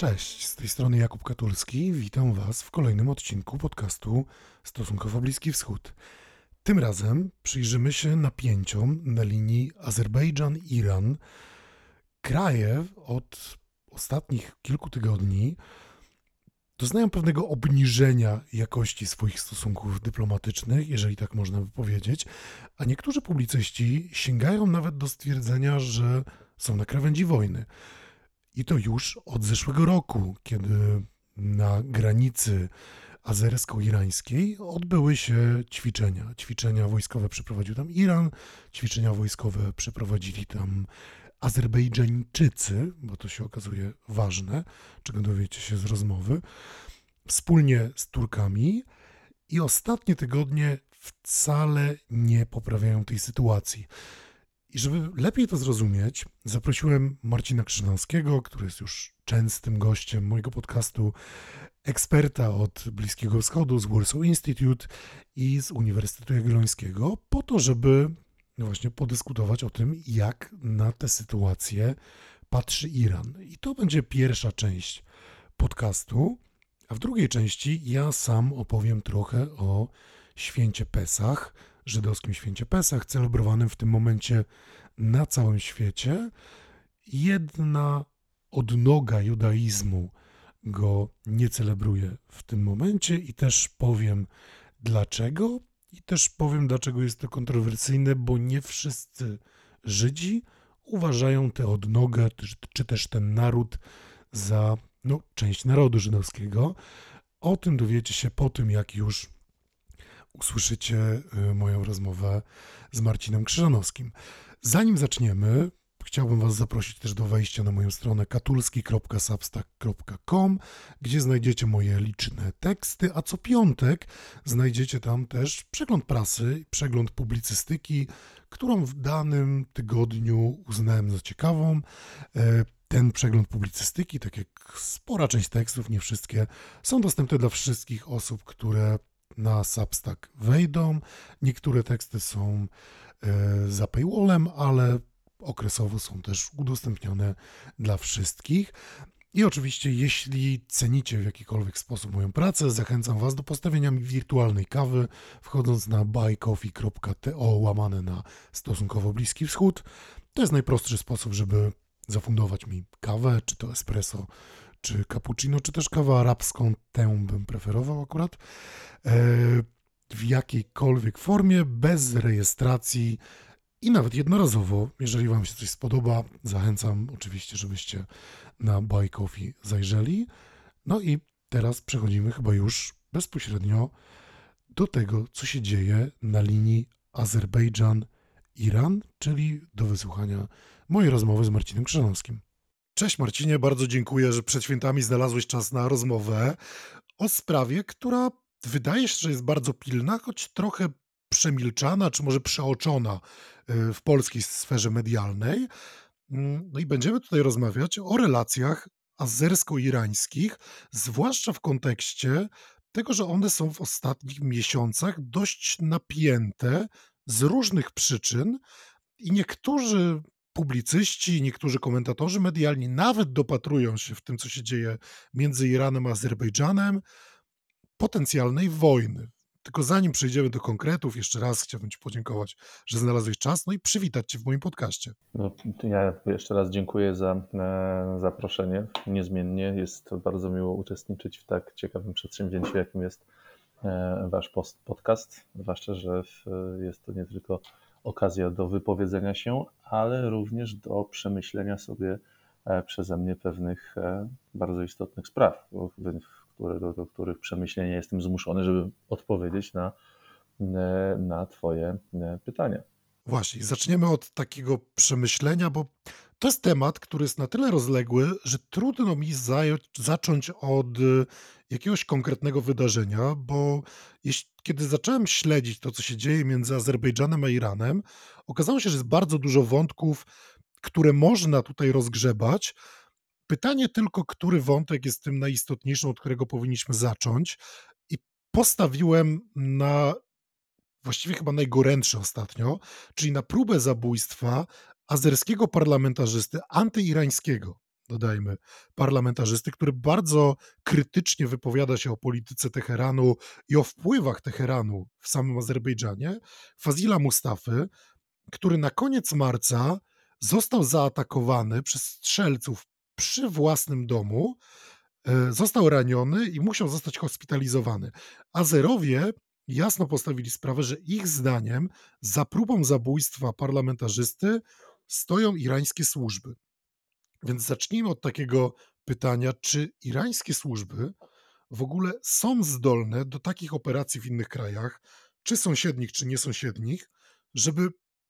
Cześć, z tej strony Jakub Katulski. Witam Was w kolejnym odcinku podcastu Stosunkowo Bliski Wschód. Tym razem przyjrzymy się napięciom na linii Azerbejdżan-Iran. Kraje od ostatnich kilku tygodni doznają pewnego obniżenia jakości swoich stosunków dyplomatycznych, jeżeli tak można by powiedzieć, a niektórzy publicyści sięgają nawet do stwierdzenia, że są na krawędzi wojny. I to już od zeszłego roku, kiedy na granicy azersko-irańskiej odbyły się ćwiczenia. Ćwiczenia wojskowe przeprowadził tam Iran, ćwiczenia wojskowe przeprowadzili tam Azerbejdżańczycy, bo to się okazuje ważne, czego dowiecie się z rozmowy, wspólnie z Turkami. I ostatnie tygodnie wcale nie poprawiają tej sytuacji. I żeby lepiej to zrozumieć, zaprosiłem Marcina Krzyżanowskiego, który jest już częstym gościem mojego podcastu, eksperta od Bliskiego Wschodu z Warsaw Institute i z Uniwersytetu Jagiellońskiego, po to, żeby właśnie podyskutować o tym, jak na tę sytuację patrzy Iran. I to będzie pierwsza część podcastu, a w drugiej części ja sam opowiem trochę o święcie Pesach, żydowskim święcie Pesach, celebrowanym w tym momencie na całym świecie. Jedna odnoga judaizmu go nie celebruje w tym momencie i też powiem dlaczego. I też powiem, dlaczego jest to kontrowersyjne, bo nie wszyscy Żydzi uważają tę odnogę, czy, też ten naród za no, część narodu żydowskiego. O tym dowiecie się po tym, jak już usłyszycie y, moją rozmowę z Marcinem Krzyżanowskim. Zanim zaczniemy, chciałbym Was zaprosić też do wejścia na moją stronę katulski.substack.com, gdzie znajdziecie moje liczne teksty, a co piątek znajdziecie tam też przegląd prasy, przegląd publicystyki, którą w danym tygodniu uznałem za ciekawą. E, ten przegląd publicystyki, tak jak spora część tekstów, nie wszystkie, są dostępne dla wszystkich osób, które na Substack wejdą. Niektóre teksty są e, za paywallem, ale okresowo są też udostępnione dla wszystkich. I oczywiście, jeśli cenicie w jakikolwiek sposób moją pracę, zachęcam Was do postawienia mi wirtualnej kawy, wchodząc na buycoffee.to łamane na stosunkowo Bliski Wschód. To jest najprostszy sposób, żeby zafundować mi kawę, czy to espresso, czy cappuccino, czy też kawę arabską. Tę bym preferował akurat. E, w jakiejkolwiek formie, bez rejestracji i nawet jednorazowo. Jeżeli Wam się coś spodoba, zachęcam oczywiście, żebyście na Buy Coffee zajrzeli. No i teraz przechodzimy chyba już bezpośrednio do tego, co się dzieje na linii Azerbejdżan-Iran, czyli do wysłuchania mojej rozmowy z Marcinem Krzyżanowskim. Cześć Marcinie, bardzo dziękuję, że przed świętami znalazłeś czas na rozmowę o sprawie, która wydaje się, że jest bardzo pilna, choć trochę przemilczana, czy może przeoczona y, w polskiej sferze medialnej. Mm, no i będziemy tutaj rozmawiać o relacjach azersko-irańskich, zwłaszcza w kontekście tego, że one są w ostatnich miesiącach dość napięte z różnych przyczyn i niektórzy publicyści, niektórzy komentatorzy medialni nawet dopatrują się w tym, co się dzieje między Iranem a Azerbejdżanem, potencjalnej wojny. Tylko zanim przejdziemy do konkretów, jeszcze raz chciałbym Ci podziękować, że znalazłeś czas, no i przywitać Cię w moim podcaście. No, ja jeszcze raz dziękuję za e, zaproszenie. Niezmiennie jest bardzo miło uczestniczyć w tak ciekawym przedsięwzięciu, jakim jest e, Wasz post, podcast. Zwłaszcza, że jest to nie tylko okazja do wypowiedzenia się, ale również do przemyślenia sobie e, przeze mnie pewnych bardzo istotnych spraw, do, których przemyślenia jestem zmuszony, żeby odpowiedzieć na, e, na Twoje e, pytania. Właśnie, zaczniemy od takiego przemyślenia, bo to jest temat, który jest na tyle rozległy, że trudno mi zająć, zacząć od e, jakiegoś konkretnego wydarzenia, bo jeśli, kiedy zacząłem śledzić to, co się dzieje między Azerbejdżanem a Iranem, okazało się, że jest bardzo dużo wątków, które można tutaj rozgrzebać, Pytanie tylko, który wątek jest tym najistotniejszym, od którego powinniśmy zacząć. I postawiłem na właściwie chyba najgorętszy ostatnio, czyli na próbę zabójstwa azerskiego parlamentarzysty antyirańskiego. dodajmy, parlamentarzysty, który bardzo krytycznie wypowiada się o polityce Teheranu i o wpływach Teheranu w samym Azerbejdżanie, Fazila Mustafy, który na koniec marca został zaatakowany przez strzelców przy własnym domu, e, został raniony i musiał zostać hospitalizowany. Azerowie jasno postawili sprawę, że ich zdaniem za próbą zabójstwa parlamentarzysty stoją irańskie służby. Więc zacznijmy od takiego pytania, czy irańskie służby w ogóle są zdolne do takich operacji w innych krajach, czy sąsiednich, czy niesąsiednich, żeby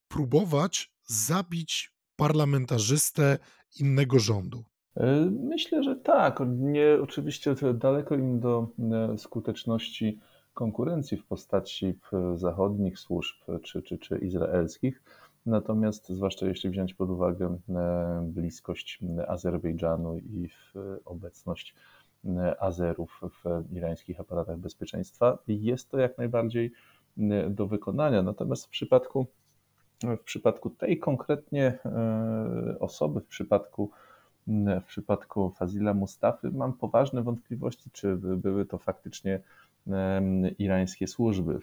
próbować zabić parlamentarzystę innego rządu? E, myślę, że tak. Nie, oczywiście daleko im do e, skuteczności konkurencji w postaci zachodnich służb czy, czy, czy izraelskich. Natomiast, zwłaszcza jeśli wziąć pod uwagę e, bliskość Azerbejdżanu i obecność Azerów w irańskich aparatach bezpieczeństwa, jest to jak najbardziej do wykonania. Natomiast w przypadku, w przypadku tej konkretnie osoby, w przypadku w przypadku Fazila Mustafy mam poważne wątpliwości, czy były to faktycznie irańskie służby.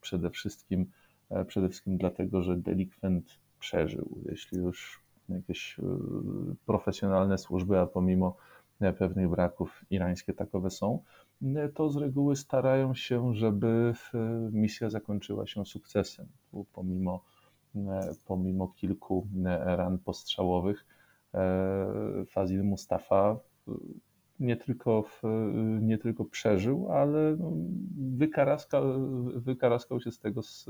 Przede wszystkim, e, przede wszystkim dlatego, że delikwent przeżył. Jeśli już jakieś e, profesjonalne służby, a pomimo e, pewnych braków irańskie takowe są, to z reguły starają się, żeby misja zakończyła się sukcesem. Pomimo, pomimo kilku ran postrzałowych, Fazil Mustafa nie tylko, w, nie tylko przeżył, ale no, wykaraskał, wykaraskał się z tego z,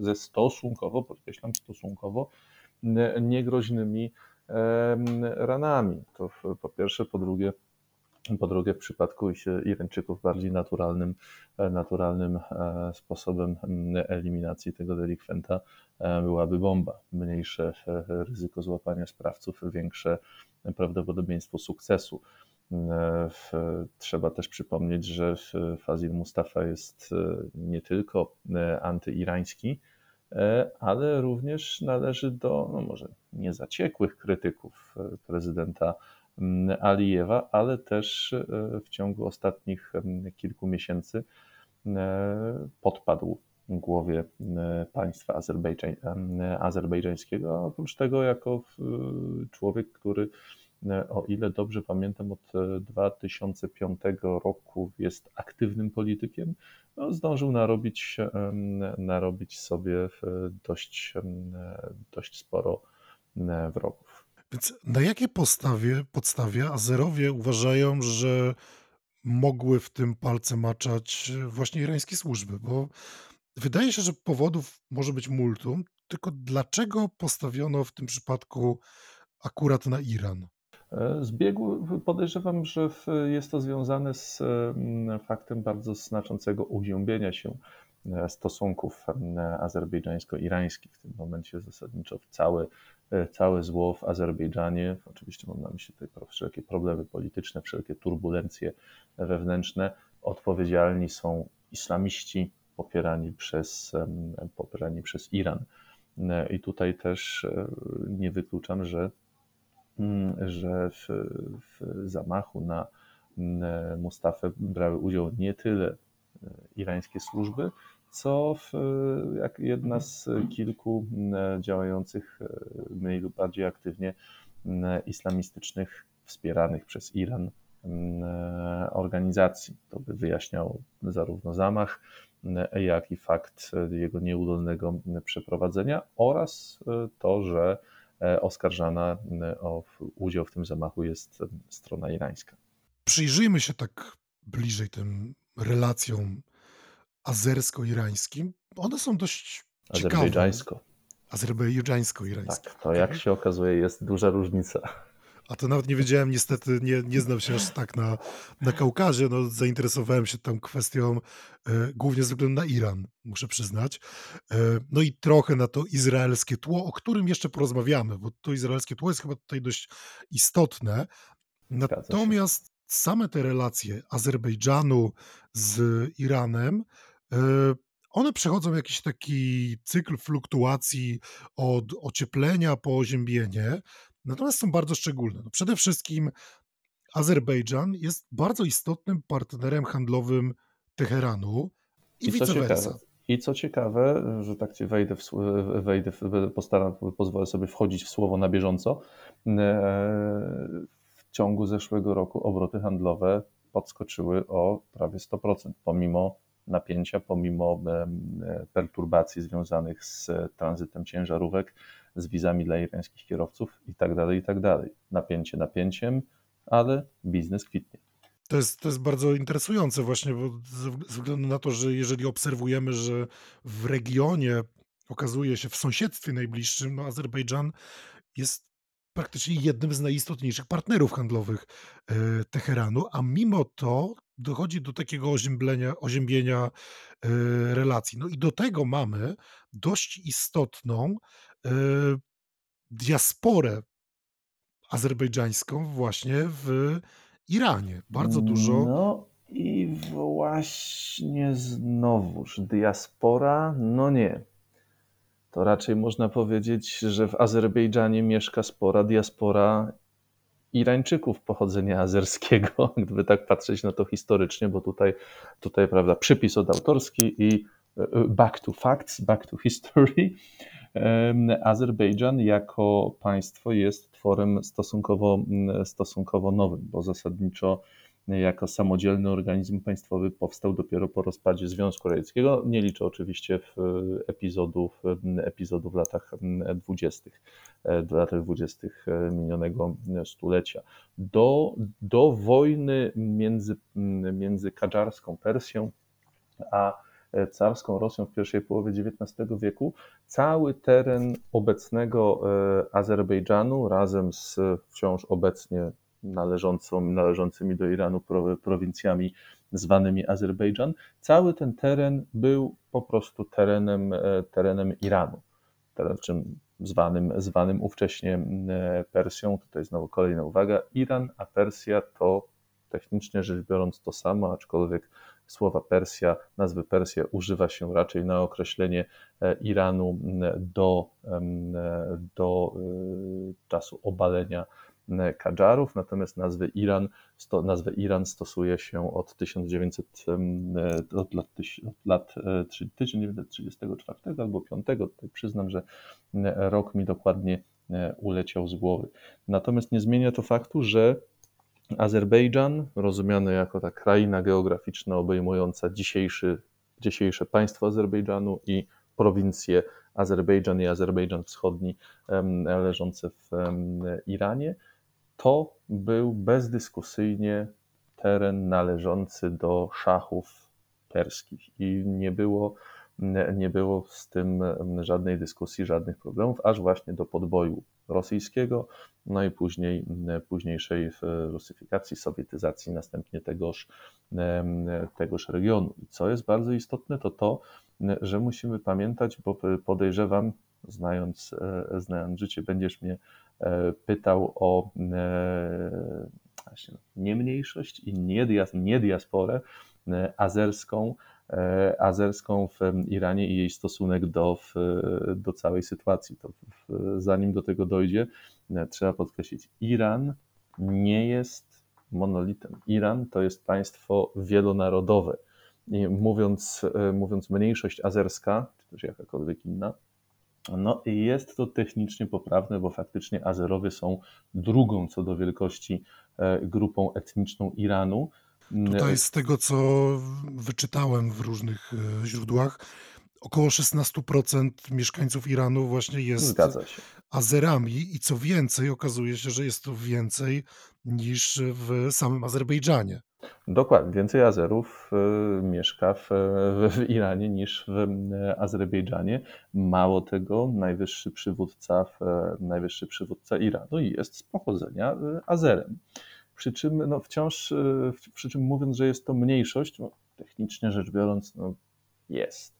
ze stosunkowo, podkreślam stosunkowo, niegroźnymi ranami. To po pierwsze, po drugie, po drugie, w przypadku Irańczyków bardziej naturalnym, naturalnym e, sposobem eliminacji tego delikwenta e, byłaby bomba. Mniejsze e, ryzyko złapania sprawców, większe prawdopodobieństwo sukcesu. Trzeba też przypomnieć, że Fazil Mustafa jest nie tylko antyirański, ale również należy do, no może nie zaciekłych krytyków prezydenta Alijewa, ale też w ciągu ostatnich kilku miesięcy podpadł głowie państwa azerbejdżańskiego. Oprócz tego, jako człowiek, który o ile dobrze pamiętam, od 2005 roku jest aktywnym politykiem, no, zdążył narobić, narobić sobie dość, dość sporo wrogów. Więc na jakiej podstawie, podstawie Azerowie uważają, że mogły w tym palce maczać właśnie irańskie służby? Bo wydaje się, że powodów może być multum, tylko dlaczego postawiono w tym przypadku akurat na Iran? Zbiegu podejrzewam, że jest to związane z mm, faktem bardzo znaczącego uziębienia się e, stosunków e, azerbejdżańsko-irańskich. W tym momencie zasadniczo całe, e, całe zło w Azerbejdżanie, oczywiście mam na myśli tutaj wszelkie problemy polityczne, wszelkie turbulencje wewnętrzne, odpowiedzialni są islamiści popierani przez, popierani przez Iran. I tutaj też nie wykluczam, że że w, w zamachu na mm, Mustafę brały udział nie tyle e, irańskie służby, co w, jak jedna z kilku mm, działających e, mniej lub bardziej aktywnie islamistycznych, wspieranych przez Iran organizacji. To by wyjaśniało zarówno zamach, jak i fakt jego nieudolnego przeprowadzenia oraz e, to, że E, oskarżana e, o udział w tym zamachu jest e, strona irańska. Przyjrzyjmy się tak bliżej tym relacjom azersko-irańskim. One są dość ciekawe. Azerbejdżańsko. Azerbejdżańsko-irańskie. Tak, to jak się okazuje jest duża różnica. A to nawet nie wiedziałem, niestety nie, nie znam się aż tak na, na Kaukazie. No, zainteresowałem się tą kwestią e, głównie ze względu na Iran, muszę przyznać. E, no i trochę na to izraelskie tło, o którym jeszcze porozmawiamy, bo to izraelskie tło jest chyba tutaj dość istotne. Natomiast same te relacje Azerbejdżanu z Iranem, e, one przechodzą jakiś taki cykl fluktuacji od ocieplenia po oziębienie. Natomiast są bardzo szczególne. No przede wszystkim Azerbejdżan jest bardzo istotnym partnerem handlowym Teheranu i, I vice versa. I co ciekawe, że tak ci wejdę, w, wejdę postaram, pozwolę sobie wchodzić w słowo na bieżąco. E, w ciągu zeszłego roku obroty handlowe podskoczyły o prawie 100%, pomimo napięcia, pomimo perturbacji związanych z tranzytem ciężarówek, z wizami dla irańskich kierowców itd., tak itd. Tak Napięcie napięciem, ale biznes kwitnie. To jest, to jest bardzo interesujące właśnie, bo ze względu na to, że jeżeli obserwujemy, że w regionie okazuje się w sąsiedztwie najbliższym, no Azerbejdżan jest praktycznie jednym z najistotniejszych partnerów handlowych e, Teheranu, a mimo to dochodzi do takiego ozięblenia, oziębienia e, relacji. No i do tego mamy dość istotną diasporę azerbejdżańską właśnie w Iranie. Bardzo dużo. No i właśnie znowuż diaspora, no nie. To raczej można powiedzieć, że w Azerbejdżanie mieszka spora diaspora Irańczyków pochodzenia azerskiego, gdyby tak patrzeć na to historycznie, bo tutaj, tutaj prawda, przypis od autorski i e, e, back to facts, back to history. Azerbejdżan jako państwo jest tworem stosunkowo, stosunkowo nowym, bo zasadniczo jako samodzielny organizm państwowy powstał dopiero po rozpadzie Związku Radzieckiego. Nie liczę oczywiście w epizodów, epizodów w latach dwudziestych, e, latach dwudziestych e, minionego stulecia. Do, do wojny między, między kadżarską Persją a E, carską Rosją w pierwszej połowie XIX wieku, cały teren obecnego e, Azerbejdżanu razem z wciąż obecnie należącą, należącymi do Iranu prowincjami zwanymi Azerbejdżan, cały ten teren był po prostu terenem, e, terenem Iranu, teren, czym zwanym, zwanym ówcześnie Persją. Tutaj znowu kolejna uwaga. Iran a Persja to technicznie rzecz biorąc to samo, aczkolwiek słowa Persja, nazwy Persja używa się raczej na określenie e, Iranu do, e, do e, czasu obalenia Kadżarów, natomiast nazwy Iran, sto, nazwę Iran stosuje się od 1900, od lat, lat 1934 albo 5. Tutaj przyznam, że rok mi dokładnie uleciał z głowy. Natomiast nie zmienia to faktu, że Azerbejdżan, rozumiany jako ta kraina geograficzna obejmująca dzisiejszy, dzisiejsze państwo Azerbejdżanu i prowincje Azerbejdżan i Azerbejdżan Wschodni leżące w Iranie, to był bezdyskusyjnie teren należący do szachów perskich i nie było, nie było z tym żadnej dyskusji, żadnych problemów, aż właśnie do podboju rosyjskiego, no i później, późniejszej rusyfikacji, sowietyzacji następnie tegoż, tegoż regionu. I co jest bardzo istotne, to to, że musimy pamiętać, bo podejrzewam, znając, e, znając życie, będziesz mnie e, pytał o e, właśnie nie mniejszość i nie, nie diasporę azerską, E, azerską w Iranie i jej stosunek do, do całej sytuacji. To zanim do tego dojdzie, e, trzeba podkreślić, Iran nie jest monolitem. Iran to jest państwo wielonarodowe. I mówiąc, e, mówiąc mniejszość azerska, czy też jakakolwiek inna, no i jest to technicznie poprawne, bo faktycznie Azerowie są drugą co do wielkości grupą etniczną Iranu, Tutaj z tego, co wyczytałem w różnych e, źródłach, około 16% mieszkańców Iranu właśnie jest Azerami i co więcej, okazuje się, że jest to więcej niż w samym Azerbejdżanie. Dokładnie, więcej Azerów y, mieszka w, w, Iranie niż w Azerbejdżanie. Mało tego, najwyższy przywódca, najwyższy przywódca Iranu jest z pochodzenia Azerem przy czym no, wciąż, e, przy czym mówiąc, że jest to mniejszość, no, technicznie rzecz biorąc, no, jest.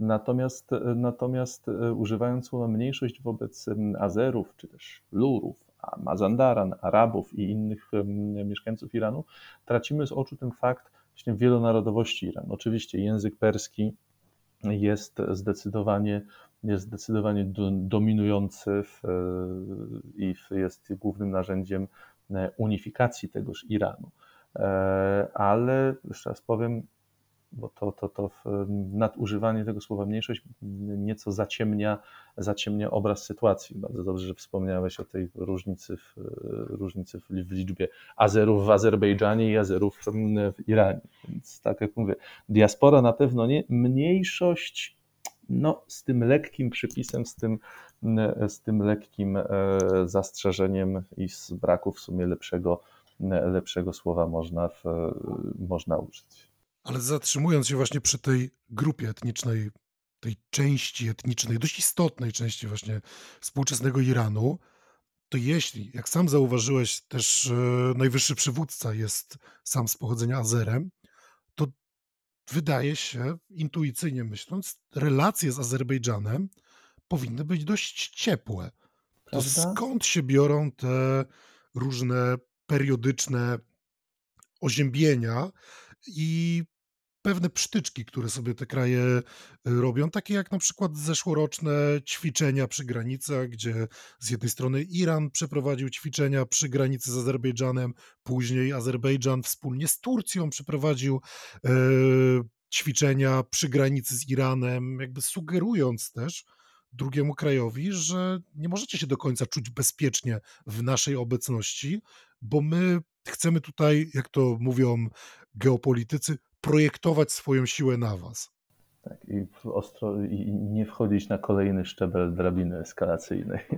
Natomiast, e, natomiast e, używając słowa mniejszość wobec Azerów, czy też Lurów, Mazandaran, Arabów i innych mieszkańców Iranu, tracimy z oczu ten fakt właśnie wielonarodowości Iranu. Oczywiście język perski jest zdecydowanie jest zdecydowanie dominujący w, i jest głównym narzędziem unifikacji tegoż Iranu. Ale jeszcze raz powiem, bo to, to, to nadużywanie tego słowa mniejszość nieco zaciemnia, zaciemnia obraz sytuacji. Bardzo dobrze, że wspomniałeś o tej różnicy w, różnicy w liczbie Azerów w Azerbejdżanie i Azerów w Iranie. Więc tak jak mówię, diaspora na pewno nie, mniejszość no, z tym lekkim przypisem, z tym, z tym lekkim e, zastrzeżeniem i z braku w sumie lepszego, lepszego słowa można, w, można użyć. Ale zatrzymując się właśnie przy tej grupie etnicznej, tej części etnicznej, dość istotnej części właśnie współczesnego Iranu, to jeśli, jak sam zauważyłeś, też e, najwyższy przywódca jest sam z pochodzenia Azerem, wydaje się, intuicyjnie myśląc, relacje z Azerbejdżanem powinny być dość ciepłe. To skąd się biorą te różne periodyczne oziębienia i pewne przytyczki, które sobie te kraje y, robią, takie jak na przykład zeszłoroczne ćwiczenia przy granicach, gdzie z jednej strony Iran przeprowadził ćwiczenia przy granicy z Azerbejdżanem, później Azerbejdżan wspólnie z Turcją przeprowadził e, ćwiczenia przy granicy z Iranem, jakby sugerując też drugiemu krajowi, że nie możecie się do końca czuć bezpiecznie w naszej obecności, bo my chcemy tutaj, jak to mówią geopolitycy, projektować swoją siłę na was. Tak, i, ostro, i nie wchodzić na kolejny szczebel drabiny eskalacyjnej.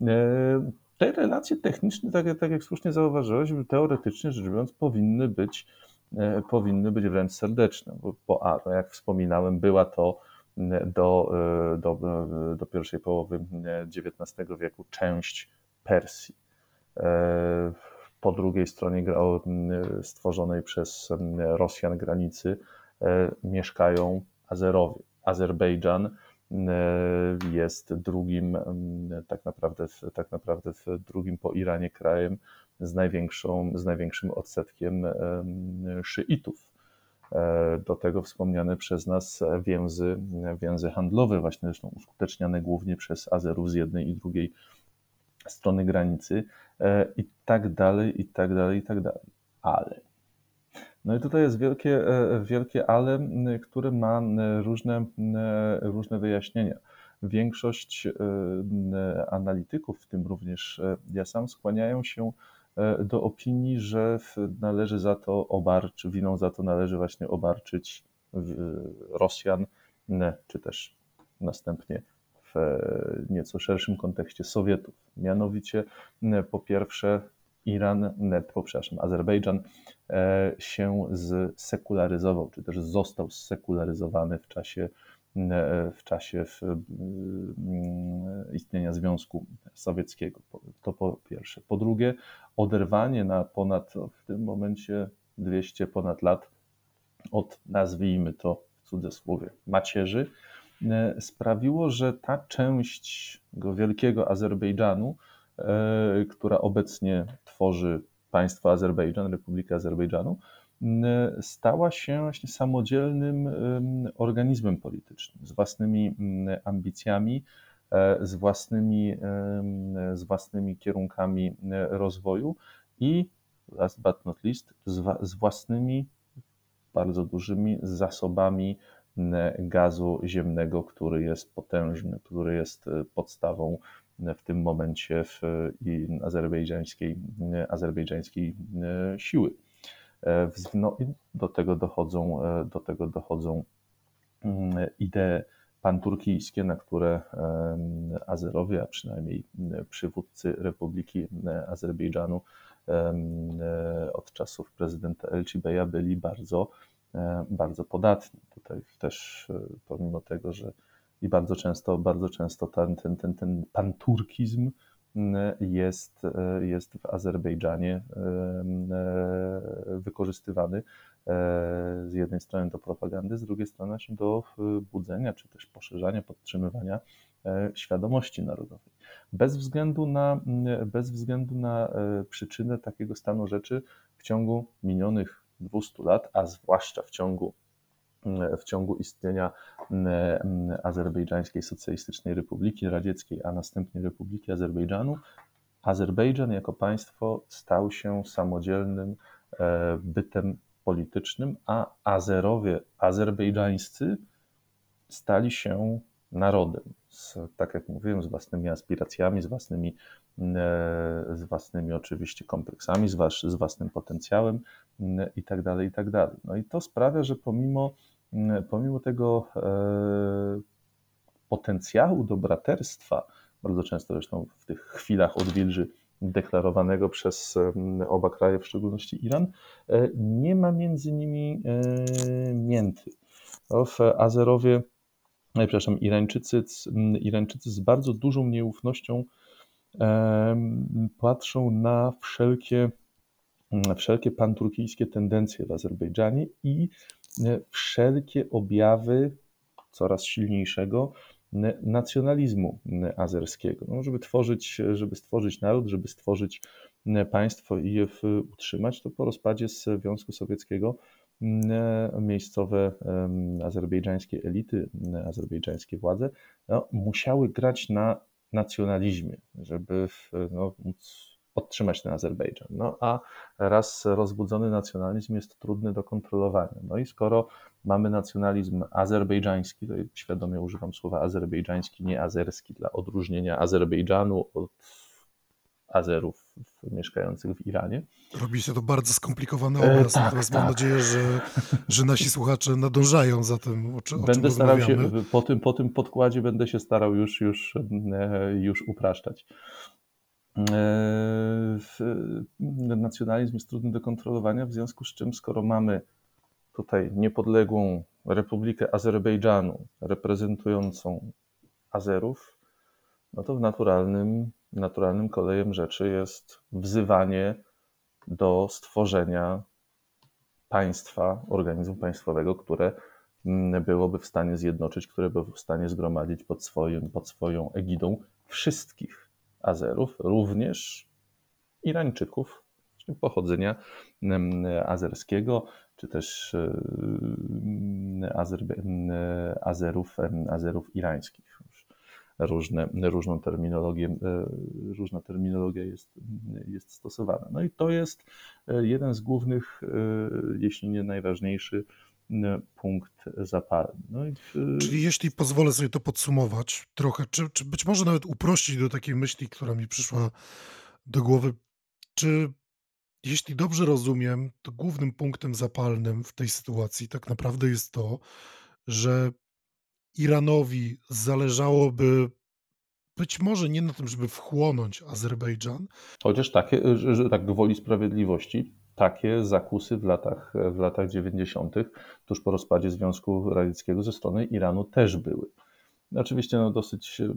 E, te relacje techniczne, tak, tak jak słusznie zauważyłeś, teoretycznie rzecz biorąc, powinny być, e, powinny być wręcz serdeczne, bo, a, no jak wspominałem, była to do, e, do, do pierwszej połowy XIX wieku część Persji po drugiej stronie stworzonej przez Rosjan granicy e, mieszkają Azerowie. Azerbejdżan jest drugim, tak naprawdę, tak naprawdę drugim po Iranie krajem z, największą, z największym odsetkiem szyitów. E, do tego wspomniane przez nas więzy, więzy handlowe, właśnie zresztą uskuteczniane głównie przez Azerów z jednej i drugiej strony granicy e, i tak dalej, i tak dalej, i tak dalej. Ale. No i tutaj jest wielkie, e, wielkie ale, które ma różne, różne wyjaśnienia. Większość e, analityków, w tym również ja sam, skłaniają się do opinii, że należy za to obarczyć, winą za to należy właśnie obarczyć Rosjan, czy też następnie w nieco szerszym kontekście Sowietów. Mianowicie, po pierwsze, Iran, po, przepraszam, Azerbejdżan e, się zsekularyzował, czy też został zsekularyzowany w czasie, w czasie istnienia Związku Sowieckiego. To po pierwsze. Po drugie, oderwanie na ponad, w tym momencie 200 ponad lat od, nazwijmy to w cudzysłowie, macierzy, E, sprawiło, że ta część tego wielkiego Azerbejdżanu, e, która obecnie tworzy państwo Azerbejdżan, Republikę Azerbejdżanu, stała się właśnie samodzielnym organizmem politycznym, z własnymi ambicjami, e, z własnymi, z własnymi kierunkami rozwoju i last but not least, z własnymi bardzo dużymi zasobami gazu ziemnego, który jest potężny, który jest e, podstawą e, w tym momencie w azerbejdżańskiej, azerbejdżańskiej e, siły. No i do tego dochodzą, do tego dochodzą mm, idee panturkijskie, na które Azerowie, a przynajmniej przywódcy Republiki Azerbejdżanu od czasów prezydenta Elchibeja byli bardzo E, bardzo podatni. Tutaj też e, pomimo tego, że i bardzo często, bardzo często ten, ten, ten, ten panturkizm jest, e, jest w Azerbejdżanie wykorzystywany z jednej strony do propagandy, z drugiej strony do budzenia czy też poszerzania, podtrzymywania świadomości narodowej. Bez względu na, bez względu na przyczynę takiego stanu rzeczy w ciągu minionych 200 lat, a zwłaszcza w ciągu w ciągu istnienia Azerbejdżańskiej Socjalistycznej Republiki Radzieckiej, a następnie Republiki Azerbejdżanu, Azerbejdżan jako państwo stał się samodzielnym e, bytem politycznym, a Azerowie azerbejdżańscy stali się narodem, z, tak jak mówiłem, z własnymi aspiracjami, z własnymi, e, z własnymi oczywiście kompleksami, z, was, z własnym potencjałem i tak dalej, i tak dalej. No i to sprawia, że pomimo, pomimo tego e, potencjału do braterstwa, bardzo często zresztą w tych chwilach odwilży deklarowanego przez oba kraje, w szczególności Iran, e, nie ma między nimi e, mięty. W Azerowie, przepraszam, Irańczycy, Irańczycy z bardzo dużą nieufnością patrzą na wszelkie, wszelkie panturkijskie tendencje w Azerbejdżanie i e, wszelkie objawy coraz silniejszego nacjonalizmu azerskiego. No, żeby, tworzyć, żeby stworzyć naród, żeby stworzyć państwo i je utrzymać, to po rozpadzie Związku Sowieckiego miejscowe azerbejdżańskie elity, azerbejdżańskie władze no, musiały grać na nacjonalizmie, żeby no, móc podtrzymać ten Azerbejdżan. No a raz rozbudzony nacjonalizm jest trudny do kontrolowania. No i skoro mamy nacjonalizm azerbejdżański, to świadomie używam słowa azerbejdżański, nie azerski, dla odróżnienia Azerbejdżanu od Azerów mieszkających w Iranie. Robi się to bardzo skomplikowany e, obraz, e, tak, natomiast tak. mam nadzieję, że, że nasi słuchacze nadążają za tym, o, czy, o będę starał się, po tym, po tym podkładzie będę się starał już, już, e, już upraszczać. E, nacjonalizm jest trudny do kontrolowania, w związku z czym, skoro mamy tutaj niepodległą Republikę Azerbejdżanu reprezentującą Azerów, no to w naturalnym, naturalnym kolejem rzeczy jest wzywanie do stworzenia państwa, organizmu państwowego, które mm, byłoby w stanie zjednoczyć, które byłoby w stanie zgromadzić pod, swoim, pod swoją egidą wszystkich Azerów, również Irańczyków pochodzenia azerskiego, czy też Azerbe, Azerów, Azerów irańskich. Różne, różną terminologię, e, różna terminologia jest, jest stosowana. No i to jest e, jeden z głównych, e, jeśli nie najważniejszy, punkt zapalny. No w... Czyli jeśli pozwolę sobie to podsumować trochę, czy, czy być może nawet uprościć do takiej myśli, która mi przyszła do głowy, czy jeśli dobrze rozumiem, to głównym punktem zapalnym w tej sytuacji tak naprawdę jest to, że Iranowi zależałoby być może nie na tym, żeby wchłonąć Azerbejdżan. Chociaż takie, że, że tak gwoli sprawiedliwości, takie zakusy w latach, w latach 90., tuż po rozpadzie Związku Radzieckiego ze strony Iranu też były. Oczywiście no, dosyć mm,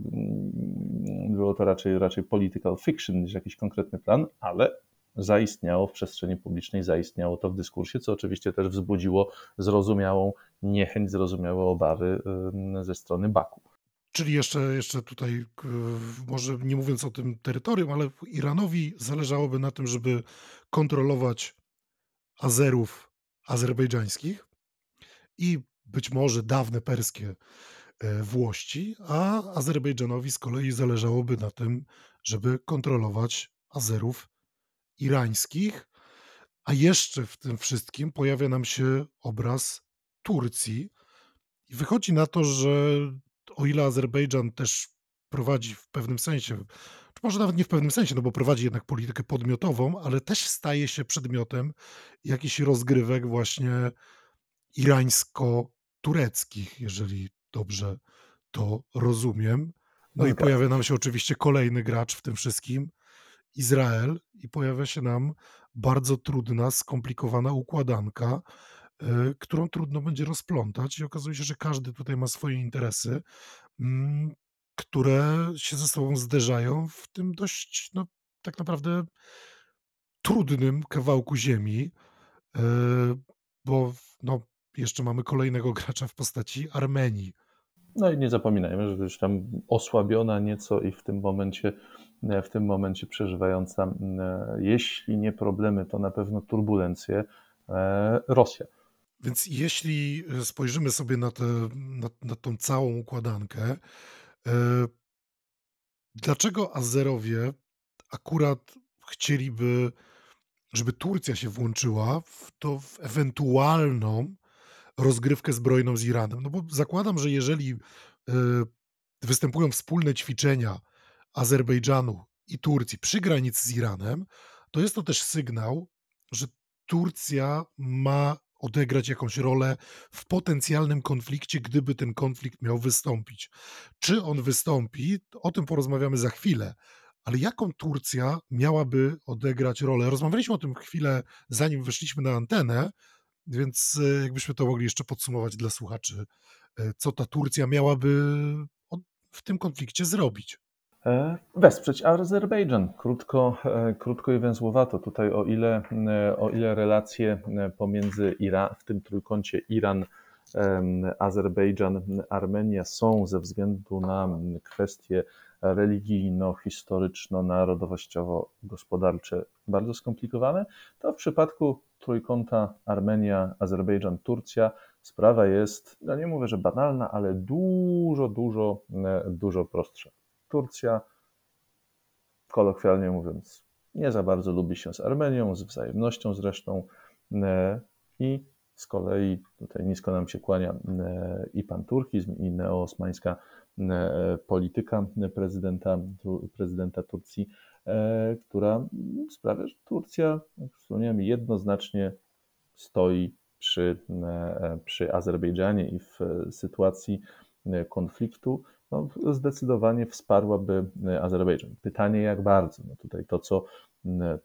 było to raczej, raczej political fiction niż jakiś konkretny plan, ale zaistniało w przestrzeni publicznej, zaistniało to w dyskursie, co oczywiście też wzbudziło zrozumiałą niechęć, zrozumiałe obawy ze strony Baku. Czyli jeszcze, jeszcze tutaj, może nie mówiąc o tym terytorium, ale Iranowi zależałoby na tym, żeby kontrolować Azerów azerbejdżańskich i być może dawne perskie e, włości, a Azerbejdżanowi z kolei zależałoby na tym, żeby kontrolować Azerów irańskich, a jeszcze w tym wszystkim pojawia nam się obraz Turcji. I wychodzi na to, że o ile Azerbejdżan też prowadzi w pewnym sensie, czy może nawet nie w pewnym sensie, no bo prowadzi jednak politykę podmiotową, ale też staje się przedmiotem jakichś rozgrywek właśnie irańsko-tureckich, jeżeli dobrze to rozumiem. No, no i tak. pojawia nam się oczywiście kolejny gracz w tym wszystkim, Izrael, i pojawia się nam bardzo trudna, skomplikowana układanka, którą trudno będzie rozplątać i okazuje się, że każdy tutaj ma swoje interesy, mm, które się ze sobą zderzają w tym dość, no, tak naprawdę trudnym kawałku ziemi, y, bo no, jeszcze mamy kolejnego gracza w postaci Armenii. No i nie zapominajmy, że już tam osłabiona nieco i w tym momencie, w tym momencie przeżywająca, mm, jeśli nie problemy, to na pewno turbulencje, e, Rosja. Więc jeśli spojrzymy sobie na, tę na, na tą całą układankę, e, dlaczego Azerowie akurat chcieliby, żeby Turcja się włączyła w to w ewentualną rozgrywkę zbrojną z Iranem? No bo zakładam, że jeżeli e, występują wspólne ćwiczenia Azerbejdżanu i Turcji przy granicy z Iranem, to jest to też sygnał, że Turcja ma odegrać jakąś rolę w potencjalnym konflikcie, gdyby ten konflikt miał wystąpić. Czy on wystąpi, o tym porozmawiamy za chwilę, ale jaką Turcja miałaby odegrać rolę? Rozmawialiśmy o tym chwilę, zanim weszliśmy na antenę, więc e, jakbyśmy to mogli jeszcze podsumować dla słuchaczy, e, co ta Turcja miałaby w tym konflikcie zrobić? E, wesprzeć Azerbejdżan. Krótko, e, krótko i węzłowato. Tutaj o ile, e, o ile relacje pomiędzy Iran, w tym trójkącie Iran, Azerbejdżan, Armenia są ze względu na kwestie religijno-historyczno-narodowościowo-gospodarcze bardzo skomplikowane, to w przypadku trójkąta Armenia, Azerbejdżan, Turcja sprawa jest, no nie mówię, że banalna, ale dużo, dużo, dużo prostsza. Turcja, kolokwialnie mówiąc, nie za bardzo lubi się z Armenią, z wzajemnością zresztą e, i z kolei tutaj nisko nam się kłania e, i pan turkizm, i neoosmańska e, polityka prezydenta, prezydenta Turcji, która sprawia, że Turcja, jak wspomniałem, jednoznacznie stoi przy, przy Azerbejdżanie i w sytuacji konfliktu no, zdecydowanie wsparłaby e, Azerbejdżan. Pytanie jak bardzo. No tutaj to, co,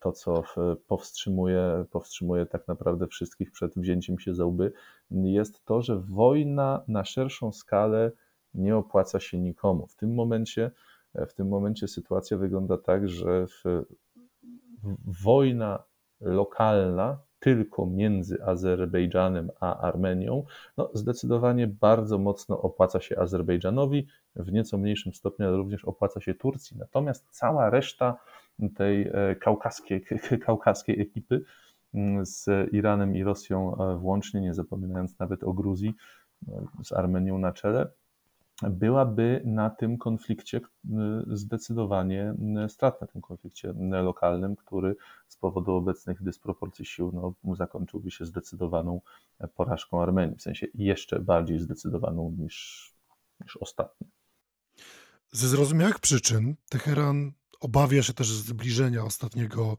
to, co powstrzymuje, powstrzymuje tak naprawdę wszystkich przed wzięciem się za łby, jest to, że wojna na szerszą skalę nie opłaca się nikomu. W tym momencie, e, w tym momencie sytuacja wygląda tak, że wojna lokalna tylko między Azerbejdżanem a Armenią, no zdecydowanie bardzo mocno opłaca się Azerbejdżanowi, w nieco mniejszym stopniu, również opłaca się Turcji. Natomiast cała reszta tej e, kaukaskiej, kaukaskiej ekipy mm, z Iranem i Rosją e, włącznie, nie zapominając nawet o Gruzji, e, z Armenią na czele, byłaby na tym konflikcie zdecydowanie stratna, tym konflikcie lokalnym, który z powodu obecnych dysproporcji sił no, zakończyłby się zdecydowaną porażką Armenii, w sensie jeszcze bardziej zdecydowaną niż, niż ostatnio. Ze zrozumiałych przyczyn Teheran obawia się też zbliżenia ostatniego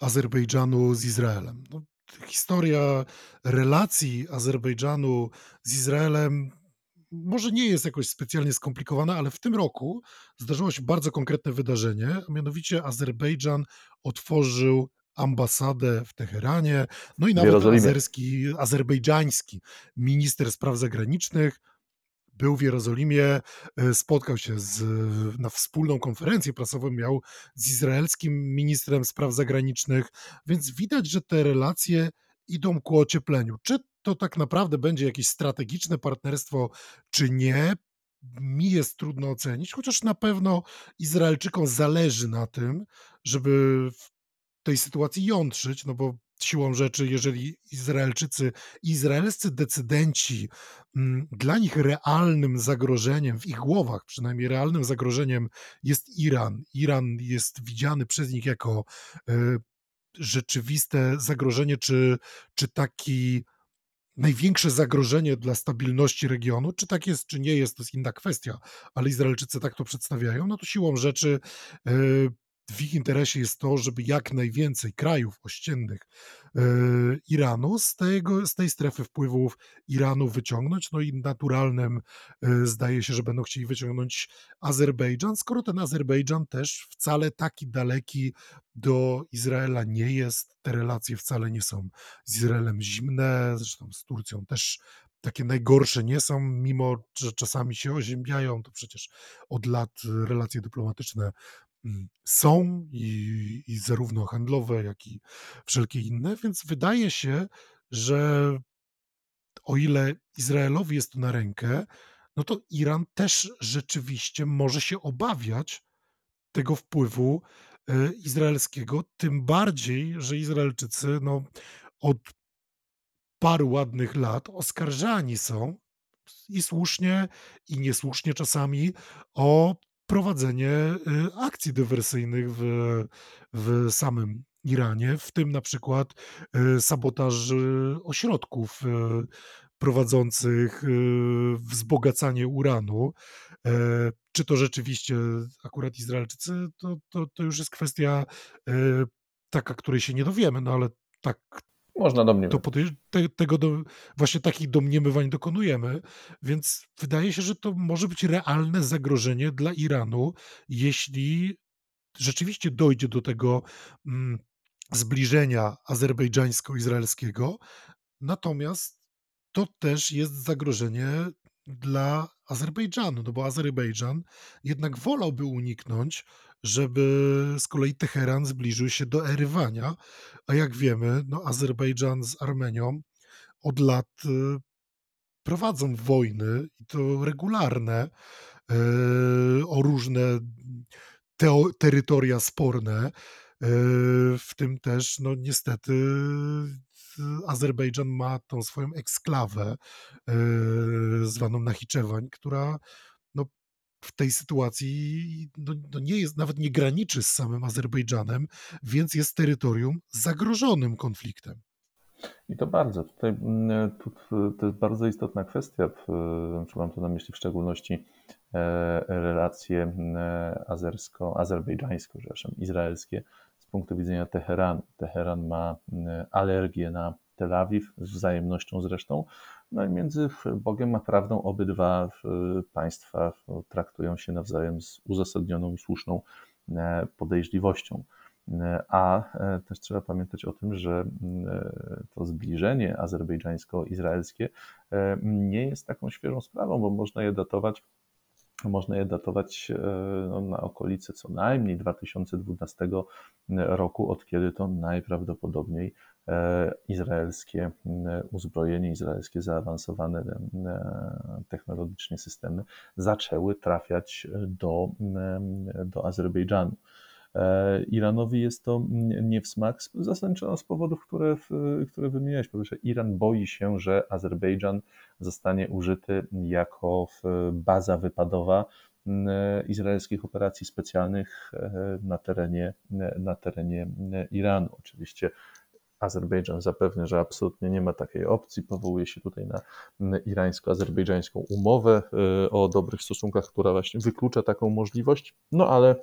Azerbejdżanu z Izraelem. No, historia relacji Azerbejdżanu z Izraelem może nie jest jakoś specjalnie skomplikowana, ale w tym roku zdarzyło się bardzo konkretne wydarzenie, a mianowicie Azerbejdżan otworzył ambasadę w Teheranie, no i nawet azerski, azerbejdżański minister spraw zagranicznych był w Jerozolimie, e, spotkał się z, na wspólną konferencję prasową, miał z izraelskim ministrem spraw zagranicznych, więc widać, że te relacje idą ku ociepleniu. Czy to tak naprawdę będzie jakieś strategiczne partnerstwo, czy nie? Mi jest trudno ocenić, chociaż na pewno Izraelczykom zależy na tym, żeby w tej sytuacji jątrzyć, no bo siłą rzeczy, jeżeli Izraelczycy, izraelscy decydenci, mm, dla nich realnym zagrożeniem, w ich głowach przynajmniej realnym zagrożeniem jest Iran. Iran jest widziany przez nich jako e, rzeczywiste zagrożenie, czy, czy taki największe zagrożenie dla stabilności regionu. Czy tak jest, czy nie jest, to jest inna kwestia, ale Izraelczycy tak to przedstawiają, no to siłą rzeczy e, w ich interesie jest to, żeby jak najwięcej krajów ościennych e, Iranu z, tego, z tej strefy wpływów Iranu wyciągnąć. No i naturalnym e, zdaje się, że będą chcieli wyciągnąć Azerbejdżan, skoro ten Azerbejdżan też wcale taki daleki do Izraela nie jest. Te relacje wcale nie są z Izraelem zimne, zresztą z Turcją też takie najgorsze nie są, mimo że czasami się oziębiają, to przecież od lat relacje dyplomatyczne są i, i zarówno handlowe, jak i wszelkie inne, więc wydaje się, że o ile Izraelowi jest to na rękę, no to Iran też rzeczywiście może się obawiać tego wpływu e, izraelskiego, tym bardziej, że Izraelczycy no, od paru ładnych lat oskarżani są i słusznie, i niesłusznie czasami o prowadzenie y, akcji dywersyjnych w, w samym Iranie, w tym na przykład y, sabotaż ośrodków y, prowadzących wzbogacanie uranu. E, czy to rzeczywiście akurat Izraelczycy, to, to, to już jest kwestia taka, której się nie dowiemy, no ale tak można domniemywać. To te, tego do, właśnie takich domniemywań dokonujemy, więc wydaje się, że to może być realne zagrożenie dla Iranu, jeśli rzeczywiście dojdzie do tego mm, zbliżenia azerbejdżańsko-izraelskiego. Natomiast to też jest zagrożenie dla Azerbejdżanu, no bo Azerbejdżan jednak wolałby uniknąć, żeby z kolei Teheran zbliżył się do Erywania, a jak wiemy, no Azerbejdżan z Armenią od lat y, prowadzą wojny i to regularne y, o różne terytoria sporne, y, w tym też, no niestety, Azerbejdżan ma tą swoją eksklawę zwaną Nachiczewań, która no, w tej sytuacji no, no nie jest, nawet nie graniczy z samym Azerbejdżanem, więc jest terytorium zagrożonym konfliktem. I to bardzo. Tutaj mm, to jest bardzo istotna kwestia. Czy mam tu na myśli w szczególności e, relacje mm, azersko, azerbejdżańsko, przepraszam, izraelskie punktu widzenia Teheranu. Teheran ma mm, alergię na Tel Awiw, z wzajemnością zresztą. No i między Bogiem a prawdą obydwa państwa traktują się nawzajem z uzasadnioną i słuszną e, podejrzliwością. E, a e, też trzeba pamiętać o tym, że to zbliżenie azerbejdżańsko-izraelskie nie jest taką świeżą sprawą, bo można je datować można je datować no, na okolice co najmniej 2012 roku, od kiedy to najprawdopodobniej E, izraelskie uzbrojenie, izraelskie zaawansowane e, technologicznie systemy zaczęły trafiać do, do Azerbejdżanu. E, Iranowi jest to nie w smak, zasadniczo z powodów, które, które wymieniłeś. Po pierwsze, Iran boi się, że Azerbejdżan zostanie użyty jako baza wypadowa izraelskich operacji specjalnych na terenie, na terenie Iranu. Oczywiście Azerbejdżan zapewnia, że absolutnie nie ma takiej opcji. Powołuje się tutaj na irańsko-azerbejdżańską umowę y, o dobrych stosunkach, która właśnie wyklucza taką możliwość. No ale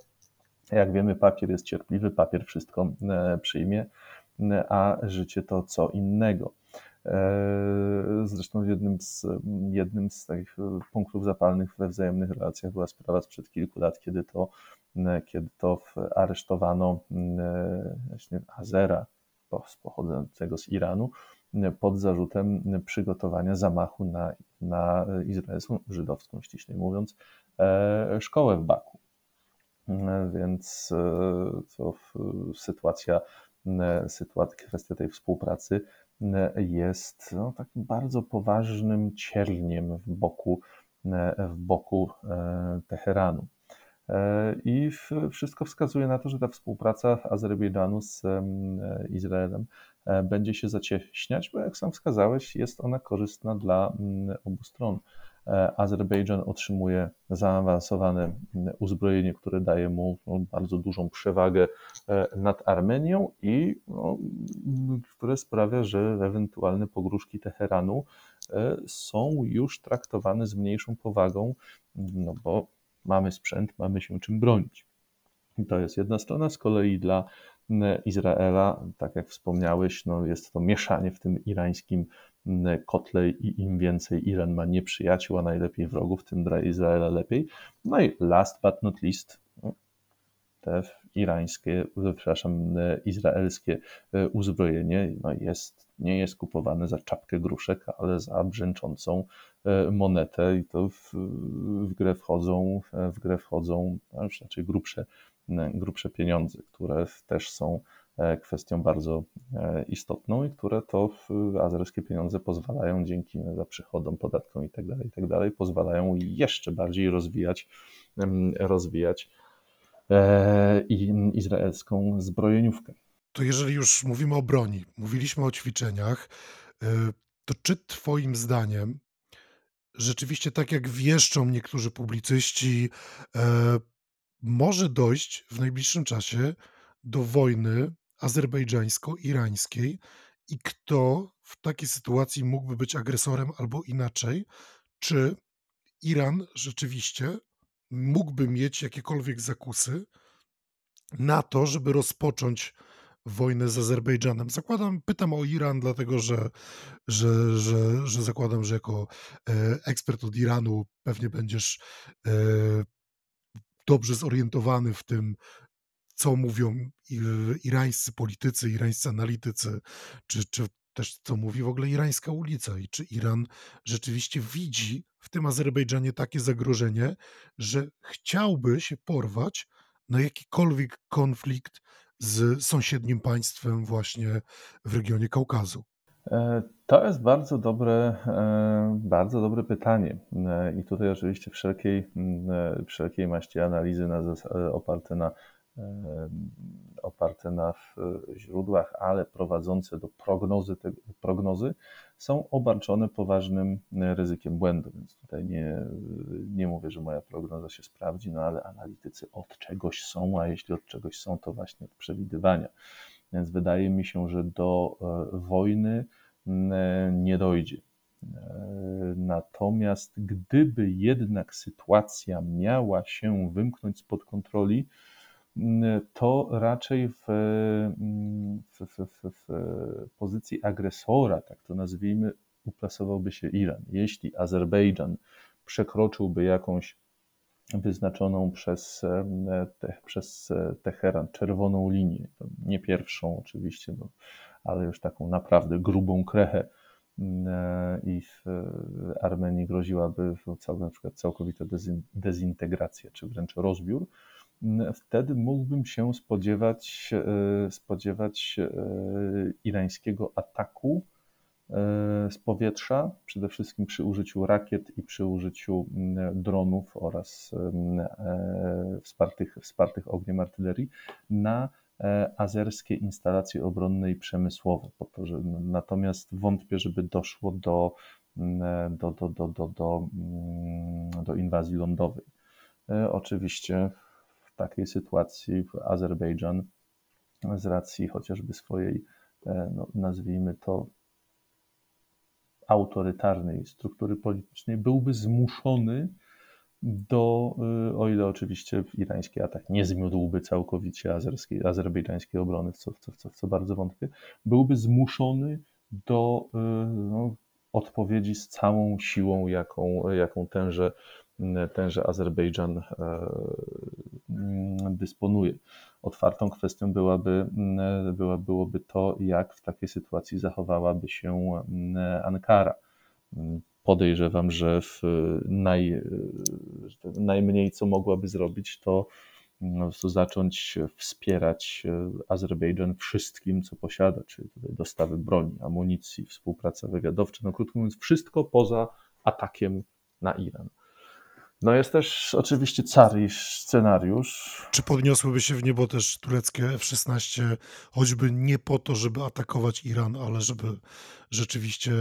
jak wiemy, papier jest cierpliwy, papier wszystko e, przyjmie, a życie to co innego. E, zresztą jednym z, jednym z takich punktów zapalnych we wzajemnych relacjach była sprawa sprzed kilku lat, kiedy to, kiedy to aresztowano właśnie Azera, pochodzącego z Iranu pod zarzutem przygotowania zamachu na, na izraelską, żydowską ściślej mówiąc, e, szkołę w Baku. Więc e, to sytuacja, sytuacja, kwestia tej współpracy jest no, takim bardzo poważnym cierniem w boku, w boku e, Teheranu. E, I wszystko wskazuje na to, że ta współpraca Azerbejdżanu z Izraelem e, będzie się zacieśniać, bo jak sam wskazałeś, jest ona korzystna dla obu stron. E, Azerbejdżan otrzymuje zaawansowane uzbrojenie, które daje mu no, bardzo dużą przewagę nad Armenią i no, które sprawia, że ewentualne pogróżki Teheranu są już traktowane z mniejszą powagą, no bo mamy sprzęt, mamy się czym bronić. To jest jedna strona. Z kolei dla Izraela, tak jak wspomniałeś, no jest to mieszanie w tym irańskim kotle i im więcej Iran ma nieprzyjaciół, a najlepiej wrogów, tym dla Izraela lepiej. No i last but not least, te irańskie, przepraszam, izraelskie e, uzbrojenie no jest, nie jest kupowane za czapkę gruszek, ale za brzęczącą e, monetę i to w, w grę wchodzą, w grę wchodzą no już raczej grubsze, grubsze pieniądze, które też są e, kwestią bardzo istotną i które to azerskie pieniądze pozwalają dzięki za przychodom, podatkom itd., tak itd., tak pozwalają jeszcze bardziej rozwijać, rozwijać E, izraelską zbrojeniówkę. To jeżeli już mówimy o broni, mówiliśmy o ćwiczeniach, e, to czy Twoim zdaniem rzeczywiście, tak jak wieszczą niektórzy publicyści, e, może dojść w najbliższym czasie do wojny azerbejdżańsko-irańskiej i kto w takiej sytuacji mógłby być agresorem albo inaczej? Czy Iran rzeczywiście mógłby mieć jakiekolwiek zakusy na to, żeby rozpocząć wojnę z Azerbejdżanem. Zakładam, pytam o Iran, dlatego że, że, że, że zakładam, że jako e, ekspert od Iranu pewnie będziesz e, dobrze zorientowany w tym, co mówią irańscy politycy, irańscy analitycy, czy, czy też co mówi w ogóle irańska ulica i czy Iran rzeczywiście widzi w tym Azerbejdżanie takie zagrożenie, że chciałby się porwać na jakikolwiek konflikt z sąsiednim państwem właśnie w regionie Kaukazu? E, to jest bardzo dobre, e, bardzo dobre pytanie. E, I tutaj oczywiście wszelkiej, wszelkiej maści analizy na, oparte na oparte na źródłach, ale prowadzące do prognozy, te, prognozy są obarczone poważnym ryzykiem błędu. Więc tutaj nie, nie mówię, że moja prognoza się sprawdzi, no ale analitycy od czegoś są, a jeśli od czegoś są, to właśnie od przewidywania. Więc wydaje mi się, że do e, wojny nie dojdzie. E, natomiast gdyby jednak sytuacja miała się wymknąć spod kontroli, to raczej w, w, w, w, pozycji agresora, tak to nazwijmy, uplasowałby się Iran. Jeśli Azerbejdżan przekroczyłby jakąś wyznaczoną przez, te, przez Teheran czerwoną linię, nie pierwszą oczywiście, bo, ale już taką naprawdę grubą krechę, i w Armenii groziłaby na przykład całkowita dezintegracja, czy wręcz rozbiór, wtedy mógłbym się spodziewać, e, spodziewać e, irańskiego ataku e, z powietrza, przede wszystkim przy użyciu rakiet i przy użyciu dronów oraz wspartych, wspartych ogniem artylerii na azerskie instalacje obronne i przemysłowe. Natomiast wątpię, żeby doszło do, do, do, do, do, do, do inwazji lądowej. Oczywiście takiej sytuacji Azerbejdżan z racji chociażby swojej, e, no, nazwijmy to, autorytarnej struktury politycznej, byłby zmuszony do, e, o ile oczywiście irański atak nie zmiódłby całkowicie azerskiej, azerbejdżańskiej obrony, w co, w, co, w co bardzo wątpię, byłby zmuszony do e, no, odpowiedzi z całą siłą, jaką, jaką tenże, tenże Azerbejdżan e, dysponuje. Otwartą kwestią byłaby, była, byłoby to, jak w takiej sytuacji zachowałaby się Ankara. Podejrzewam, że w naj, najmniej co mogłaby zrobić, to zacząć wspierać Azerbejdżan wszystkim, co posiada, czyli dostawy broni, amunicji, współpraca wywiadowcza, no krótko mówiąc, wszystko poza atakiem na Iran. No jest też oczywiście cary scenariusz. Czy podniosłyby się w niebo też tureckie F-16, choćby nie po to, żeby atakować Iran, ale żeby rzeczywiście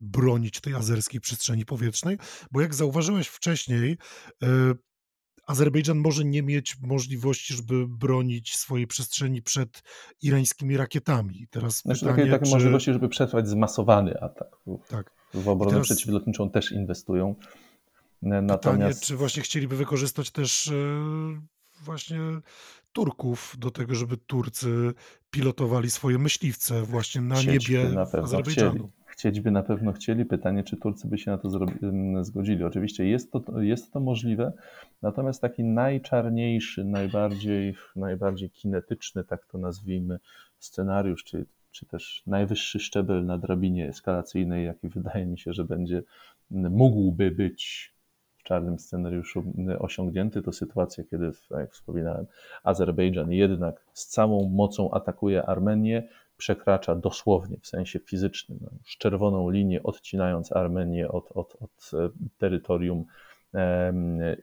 bronić tej azerskiej przestrzeni powietrznej? Bo jak zauważyłeś wcześniej, e, Azerbejdżan może nie mieć możliwości, żeby bronić swojej przestrzeni przed irańskimi rakietami. Teraz znaczy, pytanie, takie, takie czy... możliwości, żeby przetrwać zmasowany atak. Tak. W obronę teraz... przeciwlotniczą też inwestują. Natomiast... Pytanie, czy właśnie chcieliby wykorzystać też e, właśnie Turków do tego, żeby Turcy pilotowali swoje myśliwce właśnie na Chcieć niebie na Azerbejdżanu. Chcieli. Chcieć by na pewno chcieli. Pytanie, czy Turcy by się na to zgodzili. Oczywiście jest to, jest to możliwe, natomiast taki najczarniejszy, najbardziej, najbardziej kinetyczny, tak to nazwijmy, scenariusz, czy, czy też najwyższy szczebel na drabinie eskalacyjnej, jaki wydaje mi się, że będzie, mógłby być czarnym scenariuszu osiągnięty, to sytuacja, kiedy, jak wspominałem, Azerbejdżan jednak z całą mocą atakuje Armenię, przekracza dosłownie w sensie fizycznym, no, z czerwoną linię, odcinając Armenię od, od, od e, terytorium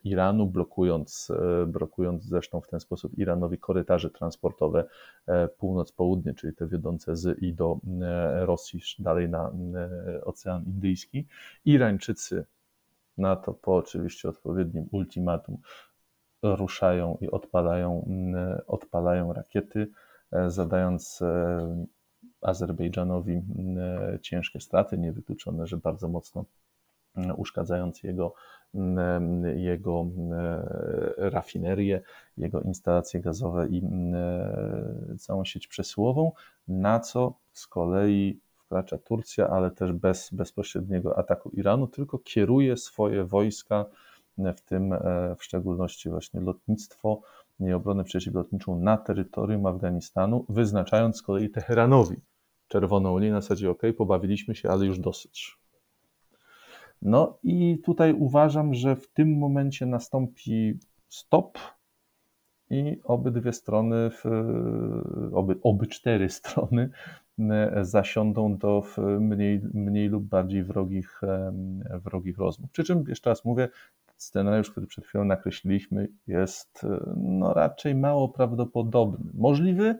Iranu, blokując, blokując zresztą w ten sposób Iranowi korytarze transportowe północ-południe, czyli te wiodące z i do Rosji, dalej na Ocean Indyjski. Irańczycy na to po oczywiście odpowiednim ultimatum ruszają i odpalają, odpalają rakiety, zadając Azerbejdżanowi ciężkie straty, niewykluczone, że bardzo mocno uszkadzając jego, jego rafinerię, jego instalacje gazowe i całą sieć przesyłową, na co z kolei wkracza Turcja, ale też bez bezpośredniego ataku Iranu, tylko kieruje swoje wojska, w tym w szczególności właśnie lotnictwo i obronę przeciwlotniczą na terytorium Afganistanu, wyznaczając z kolei Teheranowi czerwoną linię na zasadzie OK, pobawiliśmy się, ale już dosyć. No i tutaj uważam, że w tym momencie nastąpi stop i obydwie strony, oby, oby cztery strony zasiądą do mniej, mniej lub bardziej wrogich, wrogich rozmów. Przy czym, jeszcze raz mówię, scenariusz, który przed chwilą nakreśliliśmy, jest no, raczej mało prawdopodobny. Możliwy,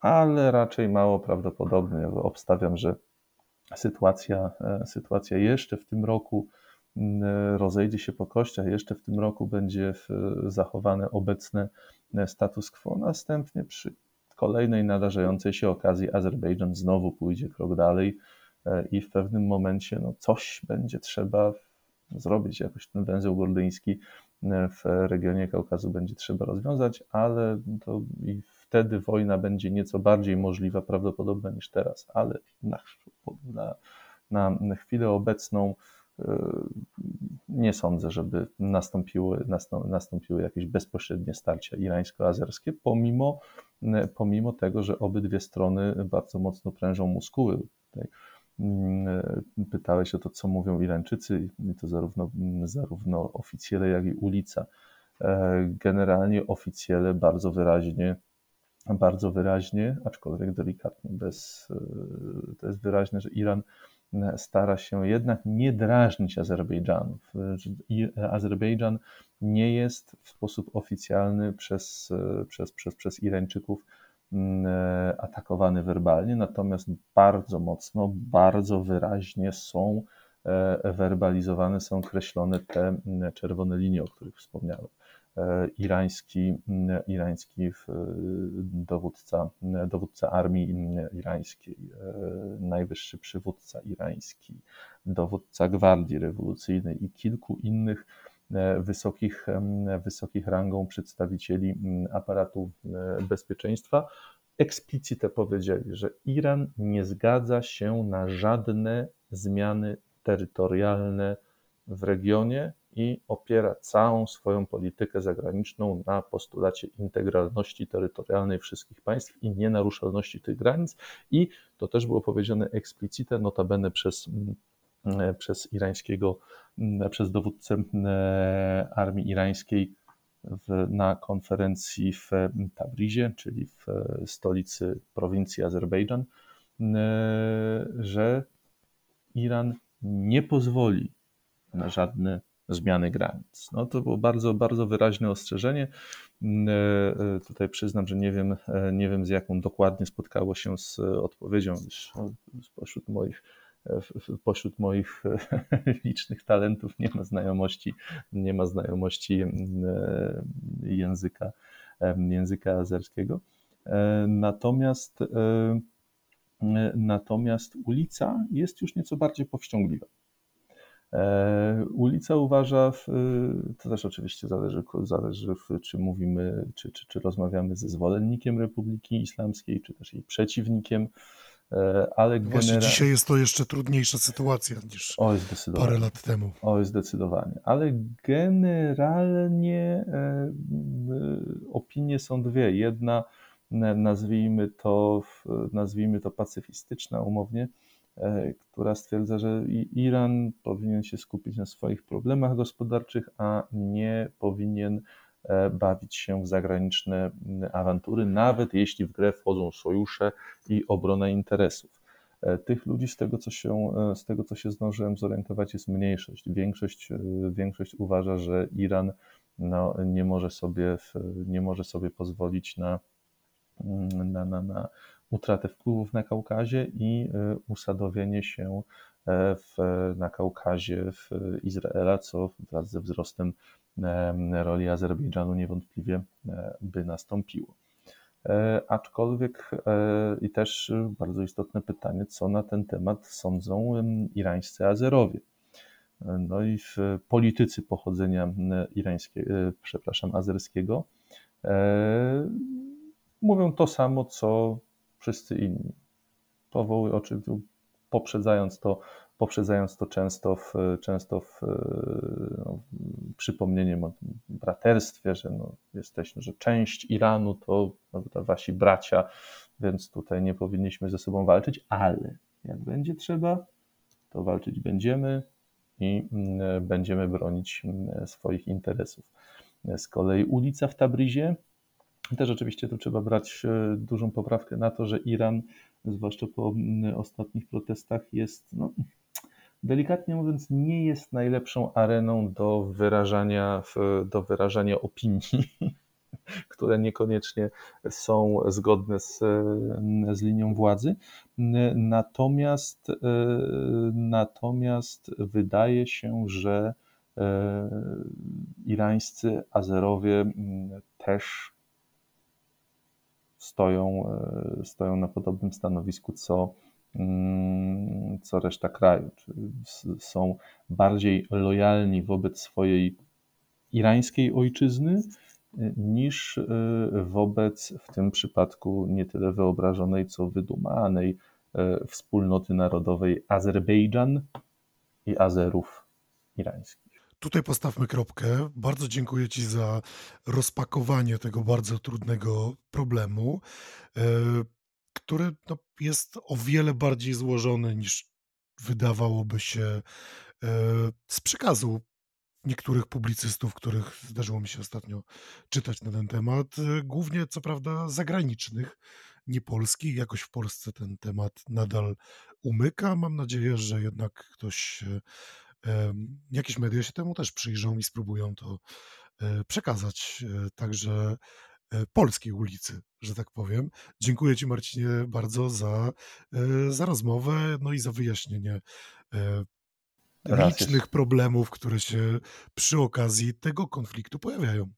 ale raczej mało prawdopodobny. Obstawiam, że sytuacja, e, sytuacja jeszcze w tym roku rozejdzie się po kościach, jeszcze w tym roku będzie zachowane obecne e, status quo. Następnie przy kolejnej nadarzającej się okazji Azerbejdżan znowu pójdzie krok dalej e, i w pewnym momencie no, coś będzie trzeba zrobić, jakoś ten węzeł gordyjski w regionie Kaukazu będzie trzeba rozwiązać, ale to i wtedy wojna będzie nieco bardziej możliwa, prawdopodobna niż teraz, ale na, na, na chwilę obecną nie sądzę, żeby nastąpiły, nastąpiły jakieś bezpośrednie starcia irańsko-azerskie, pomimo, pomimo tego, że obydwie strony bardzo mocno prężą muskuły. Tutaj mm, pytałeś o to, co mówią Irańczycy, i to zarówno, zarówno oficjele, jak i ulica. E, generalnie oficjele bardzo wyraźnie bardzo wyraźnie, aczkolwiek delikatnie, bez, e, to jest wyraźne, że Iran e, stara się jednak nie drażnić Azerbejdżanu. Azerbejdżan nie jest w sposób oficjalny przez, e, przez, przez, przez Irańczyków atakowany werbalnie, natomiast bardzo mocno, bardzo wyraźnie są werbalizowane, są kreślone te czerwone linie, o których wspomniałem. E, irański, irański dowódca, dowódca armii irańskiej, e, najwyższy przywódca irański, dowódca gwardii rewolucyjnej i kilku innych e, wysokich, wysokich rangą przedstawicieli aparatu bezpieczeństwa. Eksplicite powiedzieli, że Iran nie zgadza się na żadne zmiany terytorialne w regionie i opiera całą swoją politykę zagraniczną na postulacie integralności terytorialnej wszystkich państw i nienaruszalności tych granic. I to też było powiedziane eksplicite, notabene przez mm, przez irańskiego, mm, przez dowódcę mm, armii irańskiej w, na konferencji w Tabrizie, czyli w stolicy prowincji Azerbejdżan, że Iran nie pozwoli na żadne zmiany granic. No to było bardzo, bardzo wyraźne ostrzeżenie. Mm, e, e, tutaj przyznam, że nie wiem, e, nie wiem z jaką dokładnie spotkało się z odpowiedzią, gdyż spośród moich pośród moich licznych talentów nie ma znajomości, nie ma znajomości języka, języka azerskiego. Natomiast, natomiast ulica jest już nieco bardziej powściągliwa. E, ulica uważa, to też oczywiście zależy, zależy czy mówimy, czy, czy, czy rozmawiamy ze zwolennikiem Republiki Islamskiej, czy też jej przeciwnikiem, e, ale generalnie... dzisiaj jest to jeszcze trudniejsza sytuacja niż parę lat temu. Oj, zdecydowanie. Ale generalnie e, opinie są dwie. Jedna, nazwijmy to, nazwijmy to pacyfistyczna umownie, która stwierdza, że Iran powinien się skupić na swoich problemach gospodarczych, a nie powinien e, bawić się w zagraniczne awantury, nawet jeśli w grę wchodzą sojusze i obrona interesów. Tych ludzi, z tego, co się, z tego co się zdążyłem zorientować, jest mniejszość. Większość, większość uważa, że Iran no, nie, może sobie, nie może sobie pozwolić na, na, na, na utratę wpływów na Kaukazie i usadowienie się w, na Kaukazie w Izraela, co wraz ze wzrostem roli Azerbejdżanu niewątpliwie by nastąpiło. E, aczkolwiek e, i też bardzo istotne pytanie, co na ten temat sądzą irańscy Azerowie. E, no i politycy pochodzenia irańskiego, przepraszam, azerskiego mówią to samo, co wszyscy inni. Powołują, oczywiście poprzedzając to, poprzedzając to często w, często w, no, przypomnieniem o braterstwie, że no, jesteśmy, że część Iranu to prawda, wasi bracia, więc tutaj nie powinniśmy ze sobą walczyć, ale jak będzie trzeba, to walczyć będziemy i mm, będziemy bronić mm, swoich interesów. Z kolei ulica w Tabrizie, też oczywiście tu trzeba brać e, dużą poprawkę na to, że Iran, zwłaszcza po ostatnich protestach, jest no, delikatnie mówiąc, nie jest najlepszą areną do wyrażania, do wyrażania opinii, które niekoniecznie są zgodne z, z linią władzy. Natomiast, natomiast wydaje się, że e, irańscy Azerowie też stoją, e, stoją na podobnym stanowisku co Mm, co reszta kraju. Są bardziej lojalni wobec swojej irańskiej ojczyzny y, niż y, wobec w tym przypadku nie tyle wyobrażonej, co wydumanej wspólnoty narodowej Azerbejdżan i Azerów irańskich. Tutaj postawmy kropkę. Bardzo dziękuję Ci za rozpakowanie tego bardzo trudnego problemu który no, jest o wiele bardziej złożony niż wydawałoby się e, z przekazu niektórych publicystów, których zdarzyło mi się ostatnio czytać na ten temat, e, głównie co prawda zagranicznych, nie polskich. Jakoś w Polsce ten temat nadal umyka. Mam nadzieję, że jednak ktoś, e, jakieś media się temu też przyjrzą i spróbują to przekazać. Także E, polskiej ulicy, że tak powiem. Dziękuję Ci, Marcinie, bardzo za, e, za rozmowę, no i za wyjaśnienie e, licznych problemów, które się przy okazji tego konfliktu pojawiają.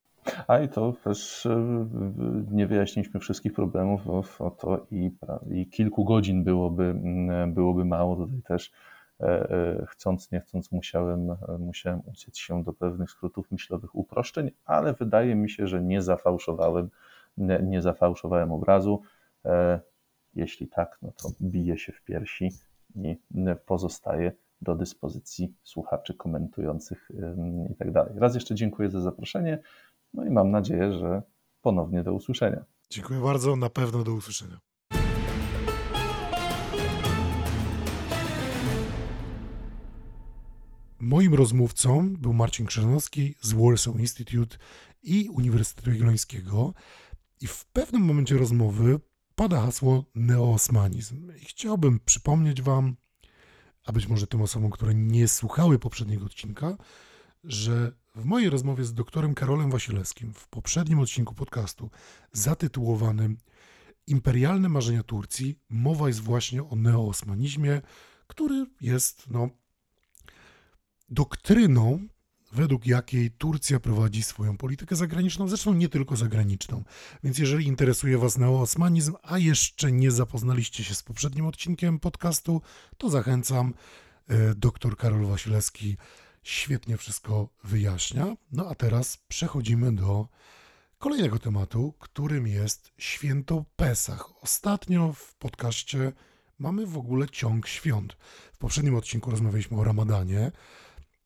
A i to też nie wyjaśniliśmy wszystkich problemów, o to i, i kilku godzin byłoby, byłoby mało. Tutaj też E, e, chcąc, nie chcąc, musiałem, musiałem uciec się do pewnych skrótów myślowych uproszczeń, ale wydaje mi się, że nie zafałszowałem, nie, nie zafałszowałem obrazu. E, jeśli tak, no to bije się w piersi i pozostaje do dyspozycji słuchaczy komentujących i tak dalej. Raz jeszcze dziękuję za zaproszenie, no i mam nadzieję, że ponownie do usłyszenia. Dziękuję bardzo, na pewno do usłyszenia. Moim rozmówcą był Marcin Krzanowski z Warsaw Institute i Uniwersytetu Jagiellońskiego i w pewnym momencie rozmowy pada hasło neoosmanizm. I chciałbym przypomnieć Wam, a być może tym osobom, które nie słuchały poprzedniego odcinka, że w mojej rozmowie z doktorem Karolem Wasilewskim w poprzednim odcinku podcastu zatytułowanym Imperialne marzenia Turcji mowa jest właśnie o neoosmanizmie, który jest no, doktryną, według jakiej Turcja prowadzi swoją politykę zagraniczną, zresztą nie tylko zagraniczną. Więc jeżeli interesuje Was neoosmanizm, a jeszcze nie zapoznaliście się z poprzednim odcinkiem podcastu, to zachęcam. E, doktor Karol Wasilewski świetnie wszystko wyjaśnia. No a teraz przechodzimy do kolejnego tematu, którym jest święto Pesach. Ostatnio w podcaście mamy w ogóle ciąg świąt. W poprzednim odcinku rozmawialiśmy o Ramadanie.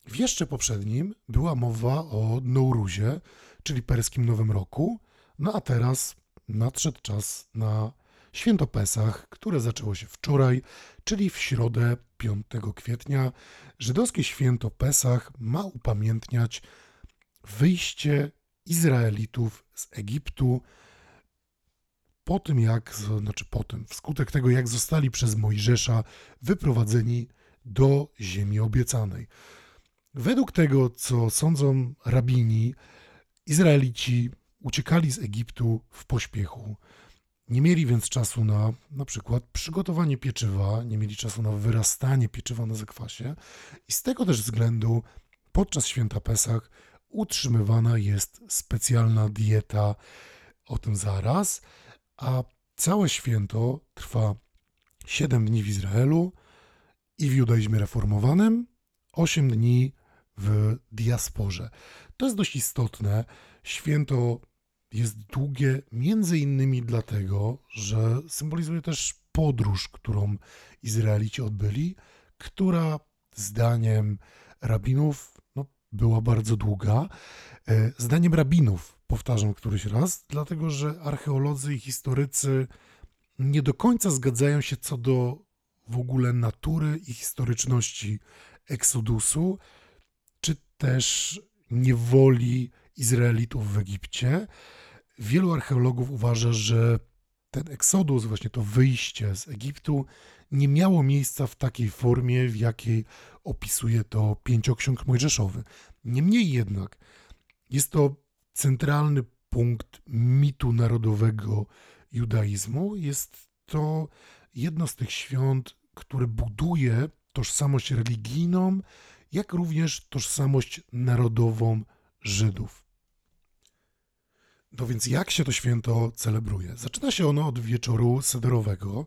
W jeszcze poprzednim była mowa o Nouruzie, czyli perskim Nowym Roku, no a teraz nadszedł czas na święto Pesach, które zaczęło się wczoraj, czyli w środę 5 kwietnia. Żydowskie święto Pesach ma upamiętniać wyjście Izraelitów z Egiptu po tym jak, znaczy po tym, wskutek tego jak zostali przez Mojżesza wyprowadzeni do ziemi obiecanej. Według tego, co sądzą rabini, Izraelici uciekali z Egiptu w pośpiechu. Nie mieli więc czasu na na przykład przygotowanie pieczywa, nie mieli czasu na wyrastanie pieczywa na zakwasie i z tego też względu podczas święta Pesach utrzymywana jest specjalna dieta, o tym zaraz, a całe święto trwa 7 dni w Izraelu i w judaizmie reformowanym, 8 dni w diasporze. To jest dość istotne. Święto jest długie między innymi dlatego, że symbolizuje też podróż, którą Izraelici odbyli, która zdaniem rabinów no, była bardzo długa. E, zdaniem rabinów, powtarzam któryś raz, dlatego że archeolodzy i historycy nie do końca zgadzają się co do w ogóle natury i historyczności Eksodusu, też niewoli Izraelitów w Egipcie. Wielu archeologów uważa, że ten eksodus, właśnie to wyjście z Egiptu, nie miało miejsca w takiej formie, w jakiej opisuje to pięcioksiąg mojżeszowy. Niemniej jednak jest to centralny punkt mitu narodowego judaizmu. Jest to jedno z tych świąt, które buduje tożsamość religijną, jak również tożsamość narodową Żydów. No więc jak się to święto celebruje? Zaczyna się ono od wieczoru sederowego.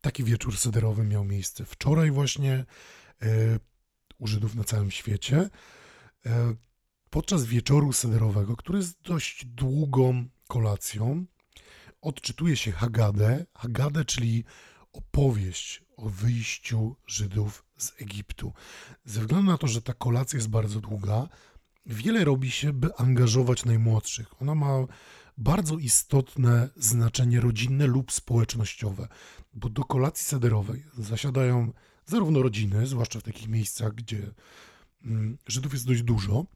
Taki wieczór sederowy miał miejsce wczoraj właśnie e, u Żydów na całym świecie. E, podczas wieczoru sederowego, który jest dość długą kolacją, odczytuje się Hagadę. Hagadę, czyli opowieść o wyjściu Żydów z Egiptu. Ze względu na to, że ta kolacja jest bardzo długa, wiele robi się, by angażować najmłodszych. Ona ma bardzo istotne znaczenie rodzinne lub społecznościowe, bo do kolacji sederowej zasiadają zarówno rodziny, zwłaszcza w takich miejscach, gdzie mm, Żydów jest dość dużo,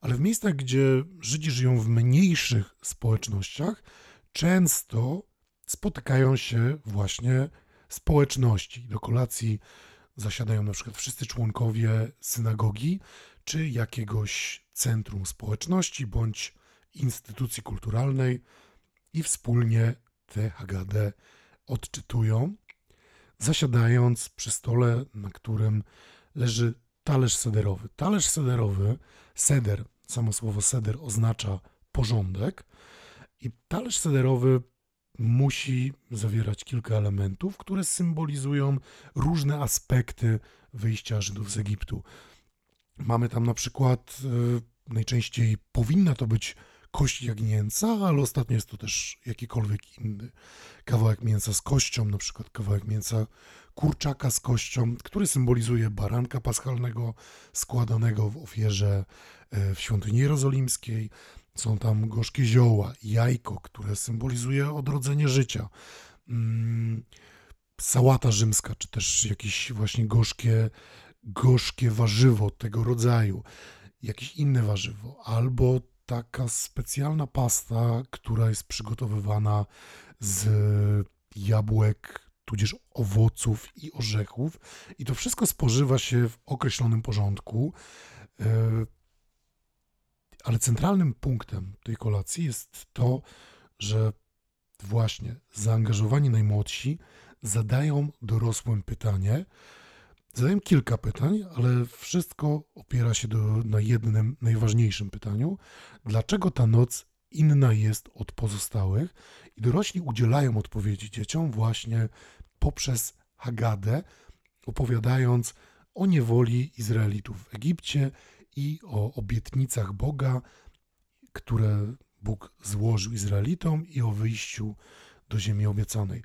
ale w miejscach, gdzie Żydzi żyją w mniejszych społecznościach, często spotykają się właśnie społeczności. Do kolacji zasiadają na przykład wszyscy członkowie synagogi czy jakiegoś centrum społeczności bądź instytucji kulturalnej i wspólnie tę Hagadę odczytują, zasiadając przy stole, na którym leży talerz sederowy. Talerz sederowy, seder, samo słowo seder oznacza porządek i talerz sederowy musi zawierać kilka elementów, które symbolizują różne aspekty wyjścia Żydów z Egiptu. Mamy tam na przykład, e, najczęściej powinna to być kość jagnięca, ale ostatnio jest to też jakikolwiek inny kawałek mięsa z kością, na przykład kawałek mięsa kurczaka z kością, który symbolizuje baranka paschalnego składanego w ofierze e, w świątyni jerozolimskiej. Są tam gorzkie zioła, jajko, które symbolizuje odrodzenie życia. Mm, sałata rzymska, czy też jakieś właśnie gorzkie, gorzkie warzywo tego rodzaju, jakieś inne warzywo, albo taka specjalna pasta, która jest przygotowywana z jabłek, tudzież owoców i orzechów, i to wszystko spożywa się w określonym porządku. Ale centralnym punktem tej kolacji jest to, że właśnie zaangażowani najmłodsi zadają dorosłym pytanie. Zadają kilka pytań, ale wszystko opiera się do, na jednym najważniejszym pytaniu: dlaczego ta noc inna jest od pozostałych? I dorośli udzielają odpowiedzi dzieciom właśnie poprzez Hagadę, opowiadając o niewoli Izraelitów w Egipcie i o obietnicach Boga, które Bóg złożył Izraelitom i o wyjściu do ziemi obiecanej.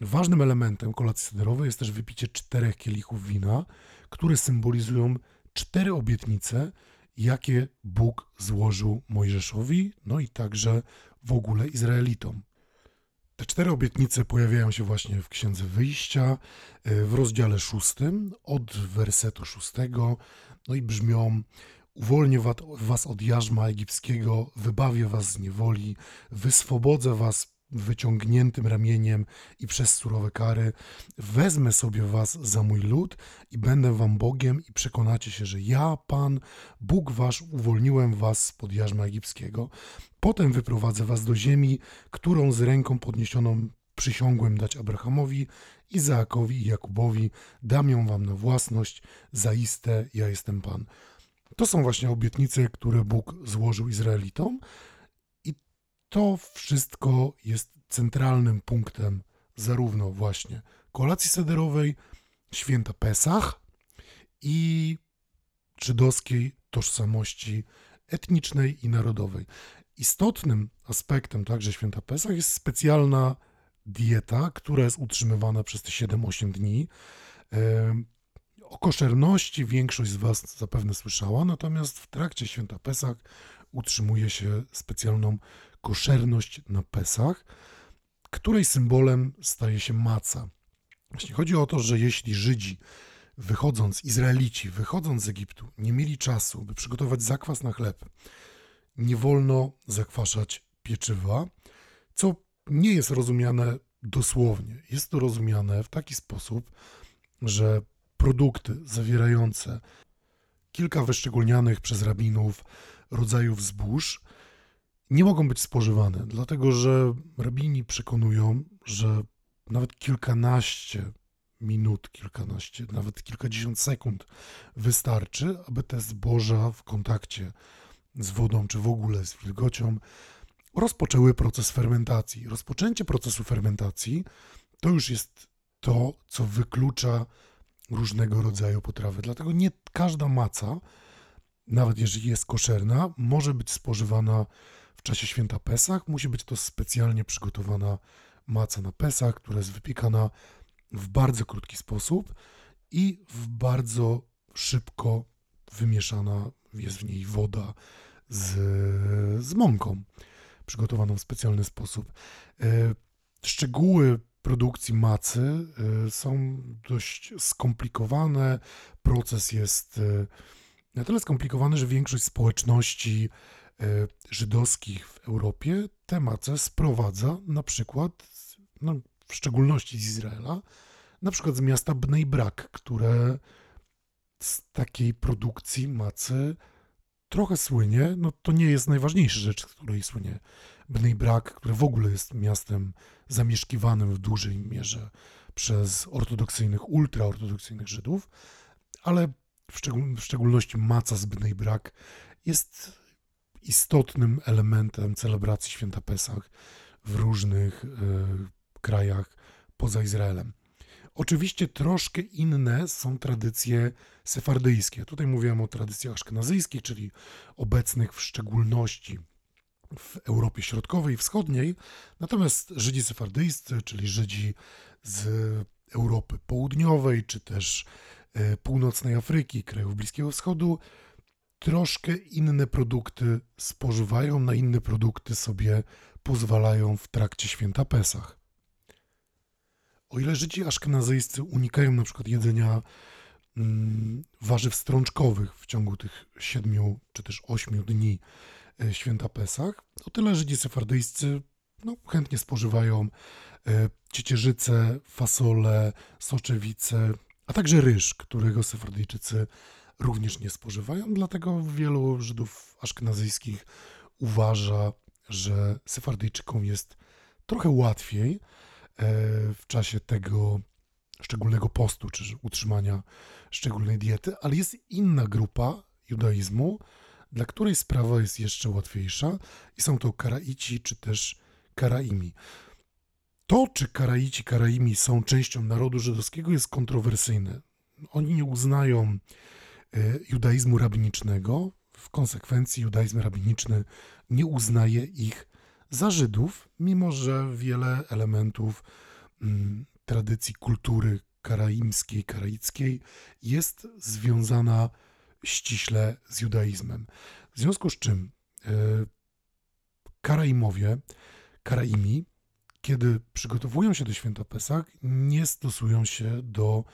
Ważnym elementem kolacji sederowej jest też wypicie czterech kielichów wina, które symbolizują cztery obietnice, jakie Bóg złożył Mojżeszowi, no i także w ogóle Izraelitom. Te cztery obietnice pojawiają się właśnie w Księdze Wyjścia, e, w rozdziale szóstym, od wersetu szóstego, no i brzmią: Uwolnię was od jarzma egipskiego, wybawię was z niewoli, wyswobodzę was wyciągniętym ramieniem i przez surowe kary, wezmę sobie was za mój lud i będę wam Bogiem i przekonacie się, że ja, Pan, Bóg wasz, uwolniłem was spod jarzma egipskiego. Potem wyprowadzę was do ziemi, którą z ręką podniesioną przysiągłem dać Abrahamowi, Izaakowi i Jakubowi, dam ją wam na własność, zaiste ja jestem Pan. To są właśnie obietnice, które Bóg złożył Izraelitom i to wszystko jest centralnym punktem zarówno właśnie kolacji sederowej, święta Pesach i żydowskiej tożsamości etnicznej i narodowej. Istotnym aspektem także święta Pesach jest specjalna dieta, która jest utrzymywana przez te 7-8 dni. O koszerności większość z Was zapewne słyszała, natomiast w trakcie święta Pesach utrzymuje się specjalną koszerność na Pesach, której symbolem staje się maca. Właśnie chodzi o to, że jeśli Żydzi wychodząc, Izraelici wychodząc z Egiptu, nie mieli czasu, by przygotować zakwas na chleb, nie wolno zakwaszać pieczywa, co nie jest rozumiane dosłownie. Jest to rozumiane w taki sposób, że produkty zawierające kilka wyszczególnianych przez rabinów rodzajów zbóż nie mogą być spożywane, dlatego że rabini przekonują, że nawet kilkanaście minut, kilkanaście, nawet kilkadziesiąt sekund wystarczy, aby te zboża w kontakcie z wodą czy w ogóle z wilgocią rozpoczęły proces fermentacji. Rozpoczęcie procesu fermentacji to już jest to, co wyklucza różnego rodzaju potrawy. Dlatego nie każda maca, nawet jeżeli jest koszerna, może być spożywana w czasie święta Pesach. Musi być to specjalnie przygotowana maca na Pesach, która jest wypiekana w bardzo krótki sposób i w bardzo szybko wymieszana jest w niej woda z, z mąką przygotowaną w specjalny sposób. E, szczegóły produkcji macy e, są dość skomplikowane. Proces jest e, na tyle skomplikowany, że większość społeczności żydowskich w Europie tę macę sprowadza na przykład, no, w szczególności z Izraela, na przykład z miasta Bnei Brak, które z takiej produkcji macy trochę słynie, no to nie jest najważniejsza rzecz, której słynie Bnei Brak, które w ogóle jest miastem zamieszkiwanym w dużej mierze przez ortodoksyjnych, ultraortodoksyjnych Żydów, ale w, szczegól, w szczególności maca z Bnei Brak jest istotnym elementem celebracji święta Pesach w różnych y, krajach poza Izraelem. Oczywiście troszkę inne są tradycje sefardyjskie. Tutaj mówiłem o tradycjach aszkenazyjskich, czyli obecnych w szczególności w Europie Środkowej i Wschodniej. Natomiast Żydzi sefardyjscy, czyli Żydzi z Europy Południowej, czy też e, północnej Afryki, krajów Bliskiego Wschodu, troszkę inne produkty spożywają, na inne produkty sobie pozwalają w trakcie święta Pesach. O ile Żydzi aszkenazyjscy unikają na przykład jedzenia mm, warzyw strączkowych w ciągu tych siedmiu czy też ośmiu dni e, święta Pesach, o tyle Żydzi sefardyjscy no, chętnie spożywają e, ciecierzyce, fasole, soczewice, a także ryż, którego sefardyjczycy również nie spożywają. Dlatego wielu Żydów aszkenazyjskich uważa, że sefardyjczykom jest trochę łatwiej w czasie tego szczególnego postu, czy utrzymania szczególnej diety, ale jest inna grupa judaizmu, dla której sprawa jest jeszcze łatwiejsza i są to Karaici czy też Karaimi. To, czy Karaici, Karaimi są częścią narodu żydowskiego jest kontrowersyjne. Oni nie uznają e, judaizmu rabinicznego, w konsekwencji judaizm rabiniczny nie uznaje ich za Żydów, mimo że wiele elementów mm, tradycji kultury karaimskiej, karaickiej jest związana ściśle z judaizmem. W związku z czym e, Karaimowie, Karaimi, kiedy przygotowują się do święta Pesach, nie stosują się do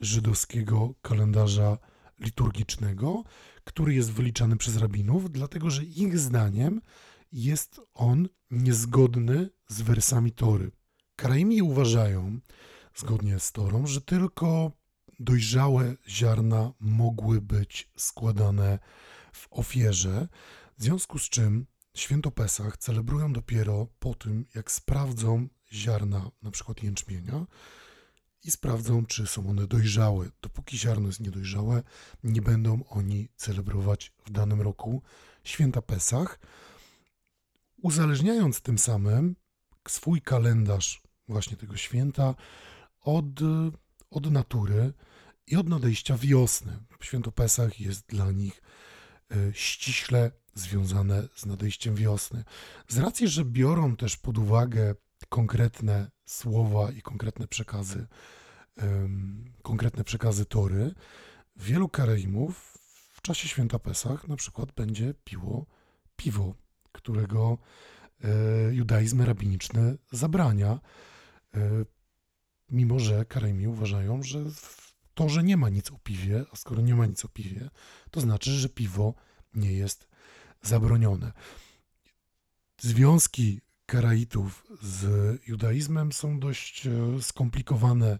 żydowskiego kalendarza liturgicznego, który jest wyliczany przez rabinów, dlatego że ich zdaniem jest on niezgodny z wersami Tory. Karaimi uważają, zgodnie z Torą, że tylko dojrzałe ziarna mogły być składane w ofierze, w związku z czym święto Pesach celebrują dopiero po tym, jak sprawdzą ziarna, na przykład jęczmienia, i sprawdzą, czy są one dojrzałe. Dopóki ziarno jest niedojrzałe, nie będą oni celebrować w danym roku święta Pesach, uzależniając tym samym swój kalendarz właśnie tego święta od, od natury i od nadejścia wiosny. Święto Pesach jest dla nich e, ściśle związane z nadejściem wiosny. Z racji, że biorą też pod uwagę konkretne słowa i konkretne przekazy, konkretne przekazy Tory, wielu Karaimów w czasie święta Pesach na przykład będzie piło piwo, którego e, judaizm rabiniczny zabrania, e, mimo że Karaimi uważają, że to, że nie ma nic o piwie, a skoro nie ma nic o piwie, to znaczy, że piwo nie jest zabronione. Związki Karaitów z judaizmem są dość e, skomplikowane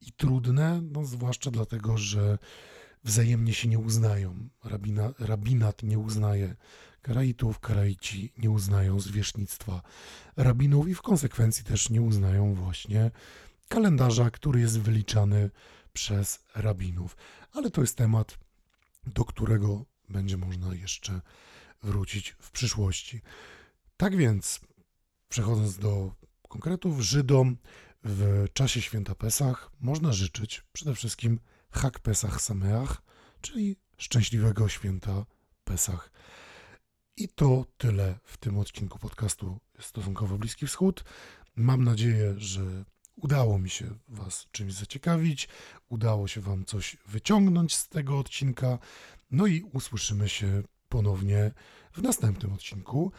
i trudne, no zwłaszcza dlatego, że wzajemnie się nie uznają. Rabina, rabinat nie uznaje Karaitów, Karaici nie uznają zwierzchnictwa rabinów i w konsekwencji też nie uznają właśnie kalendarza, który jest wyliczany przez rabinów. Ale to jest temat, do którego będzie można jeszcze wrócić w przyszłości. Tak więc, przechodząc do konkretów, Żydom w czasie święta Pesach można życzyć przede wszystkim Hak Pesach Sameach, czyli szczęśliwego święta Pesach. I to tyle w tym odcinku podcastu Stosunkowo Bliski Wschód. Mam nadzieję, że udało mi się Was czymś zaciekawić, udało się Wam coś wyciągnąć z tego odcinka. No i usłyszymy się ponownie w następnym odcinku.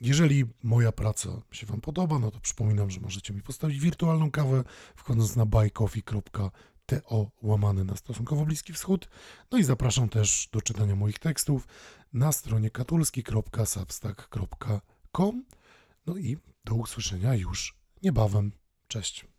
Jeżeli moja praca się Wam podoba, no to przypominam, że możecie mi postawić wirtualną kawę wchodząc na buycoffee.to łamany na stosunkowo Bliski Wschód. No i zapraszam też do czytania moich tekstów na stronie katulski.substack.com. No i do usłyszenia już niebawem. Cześć.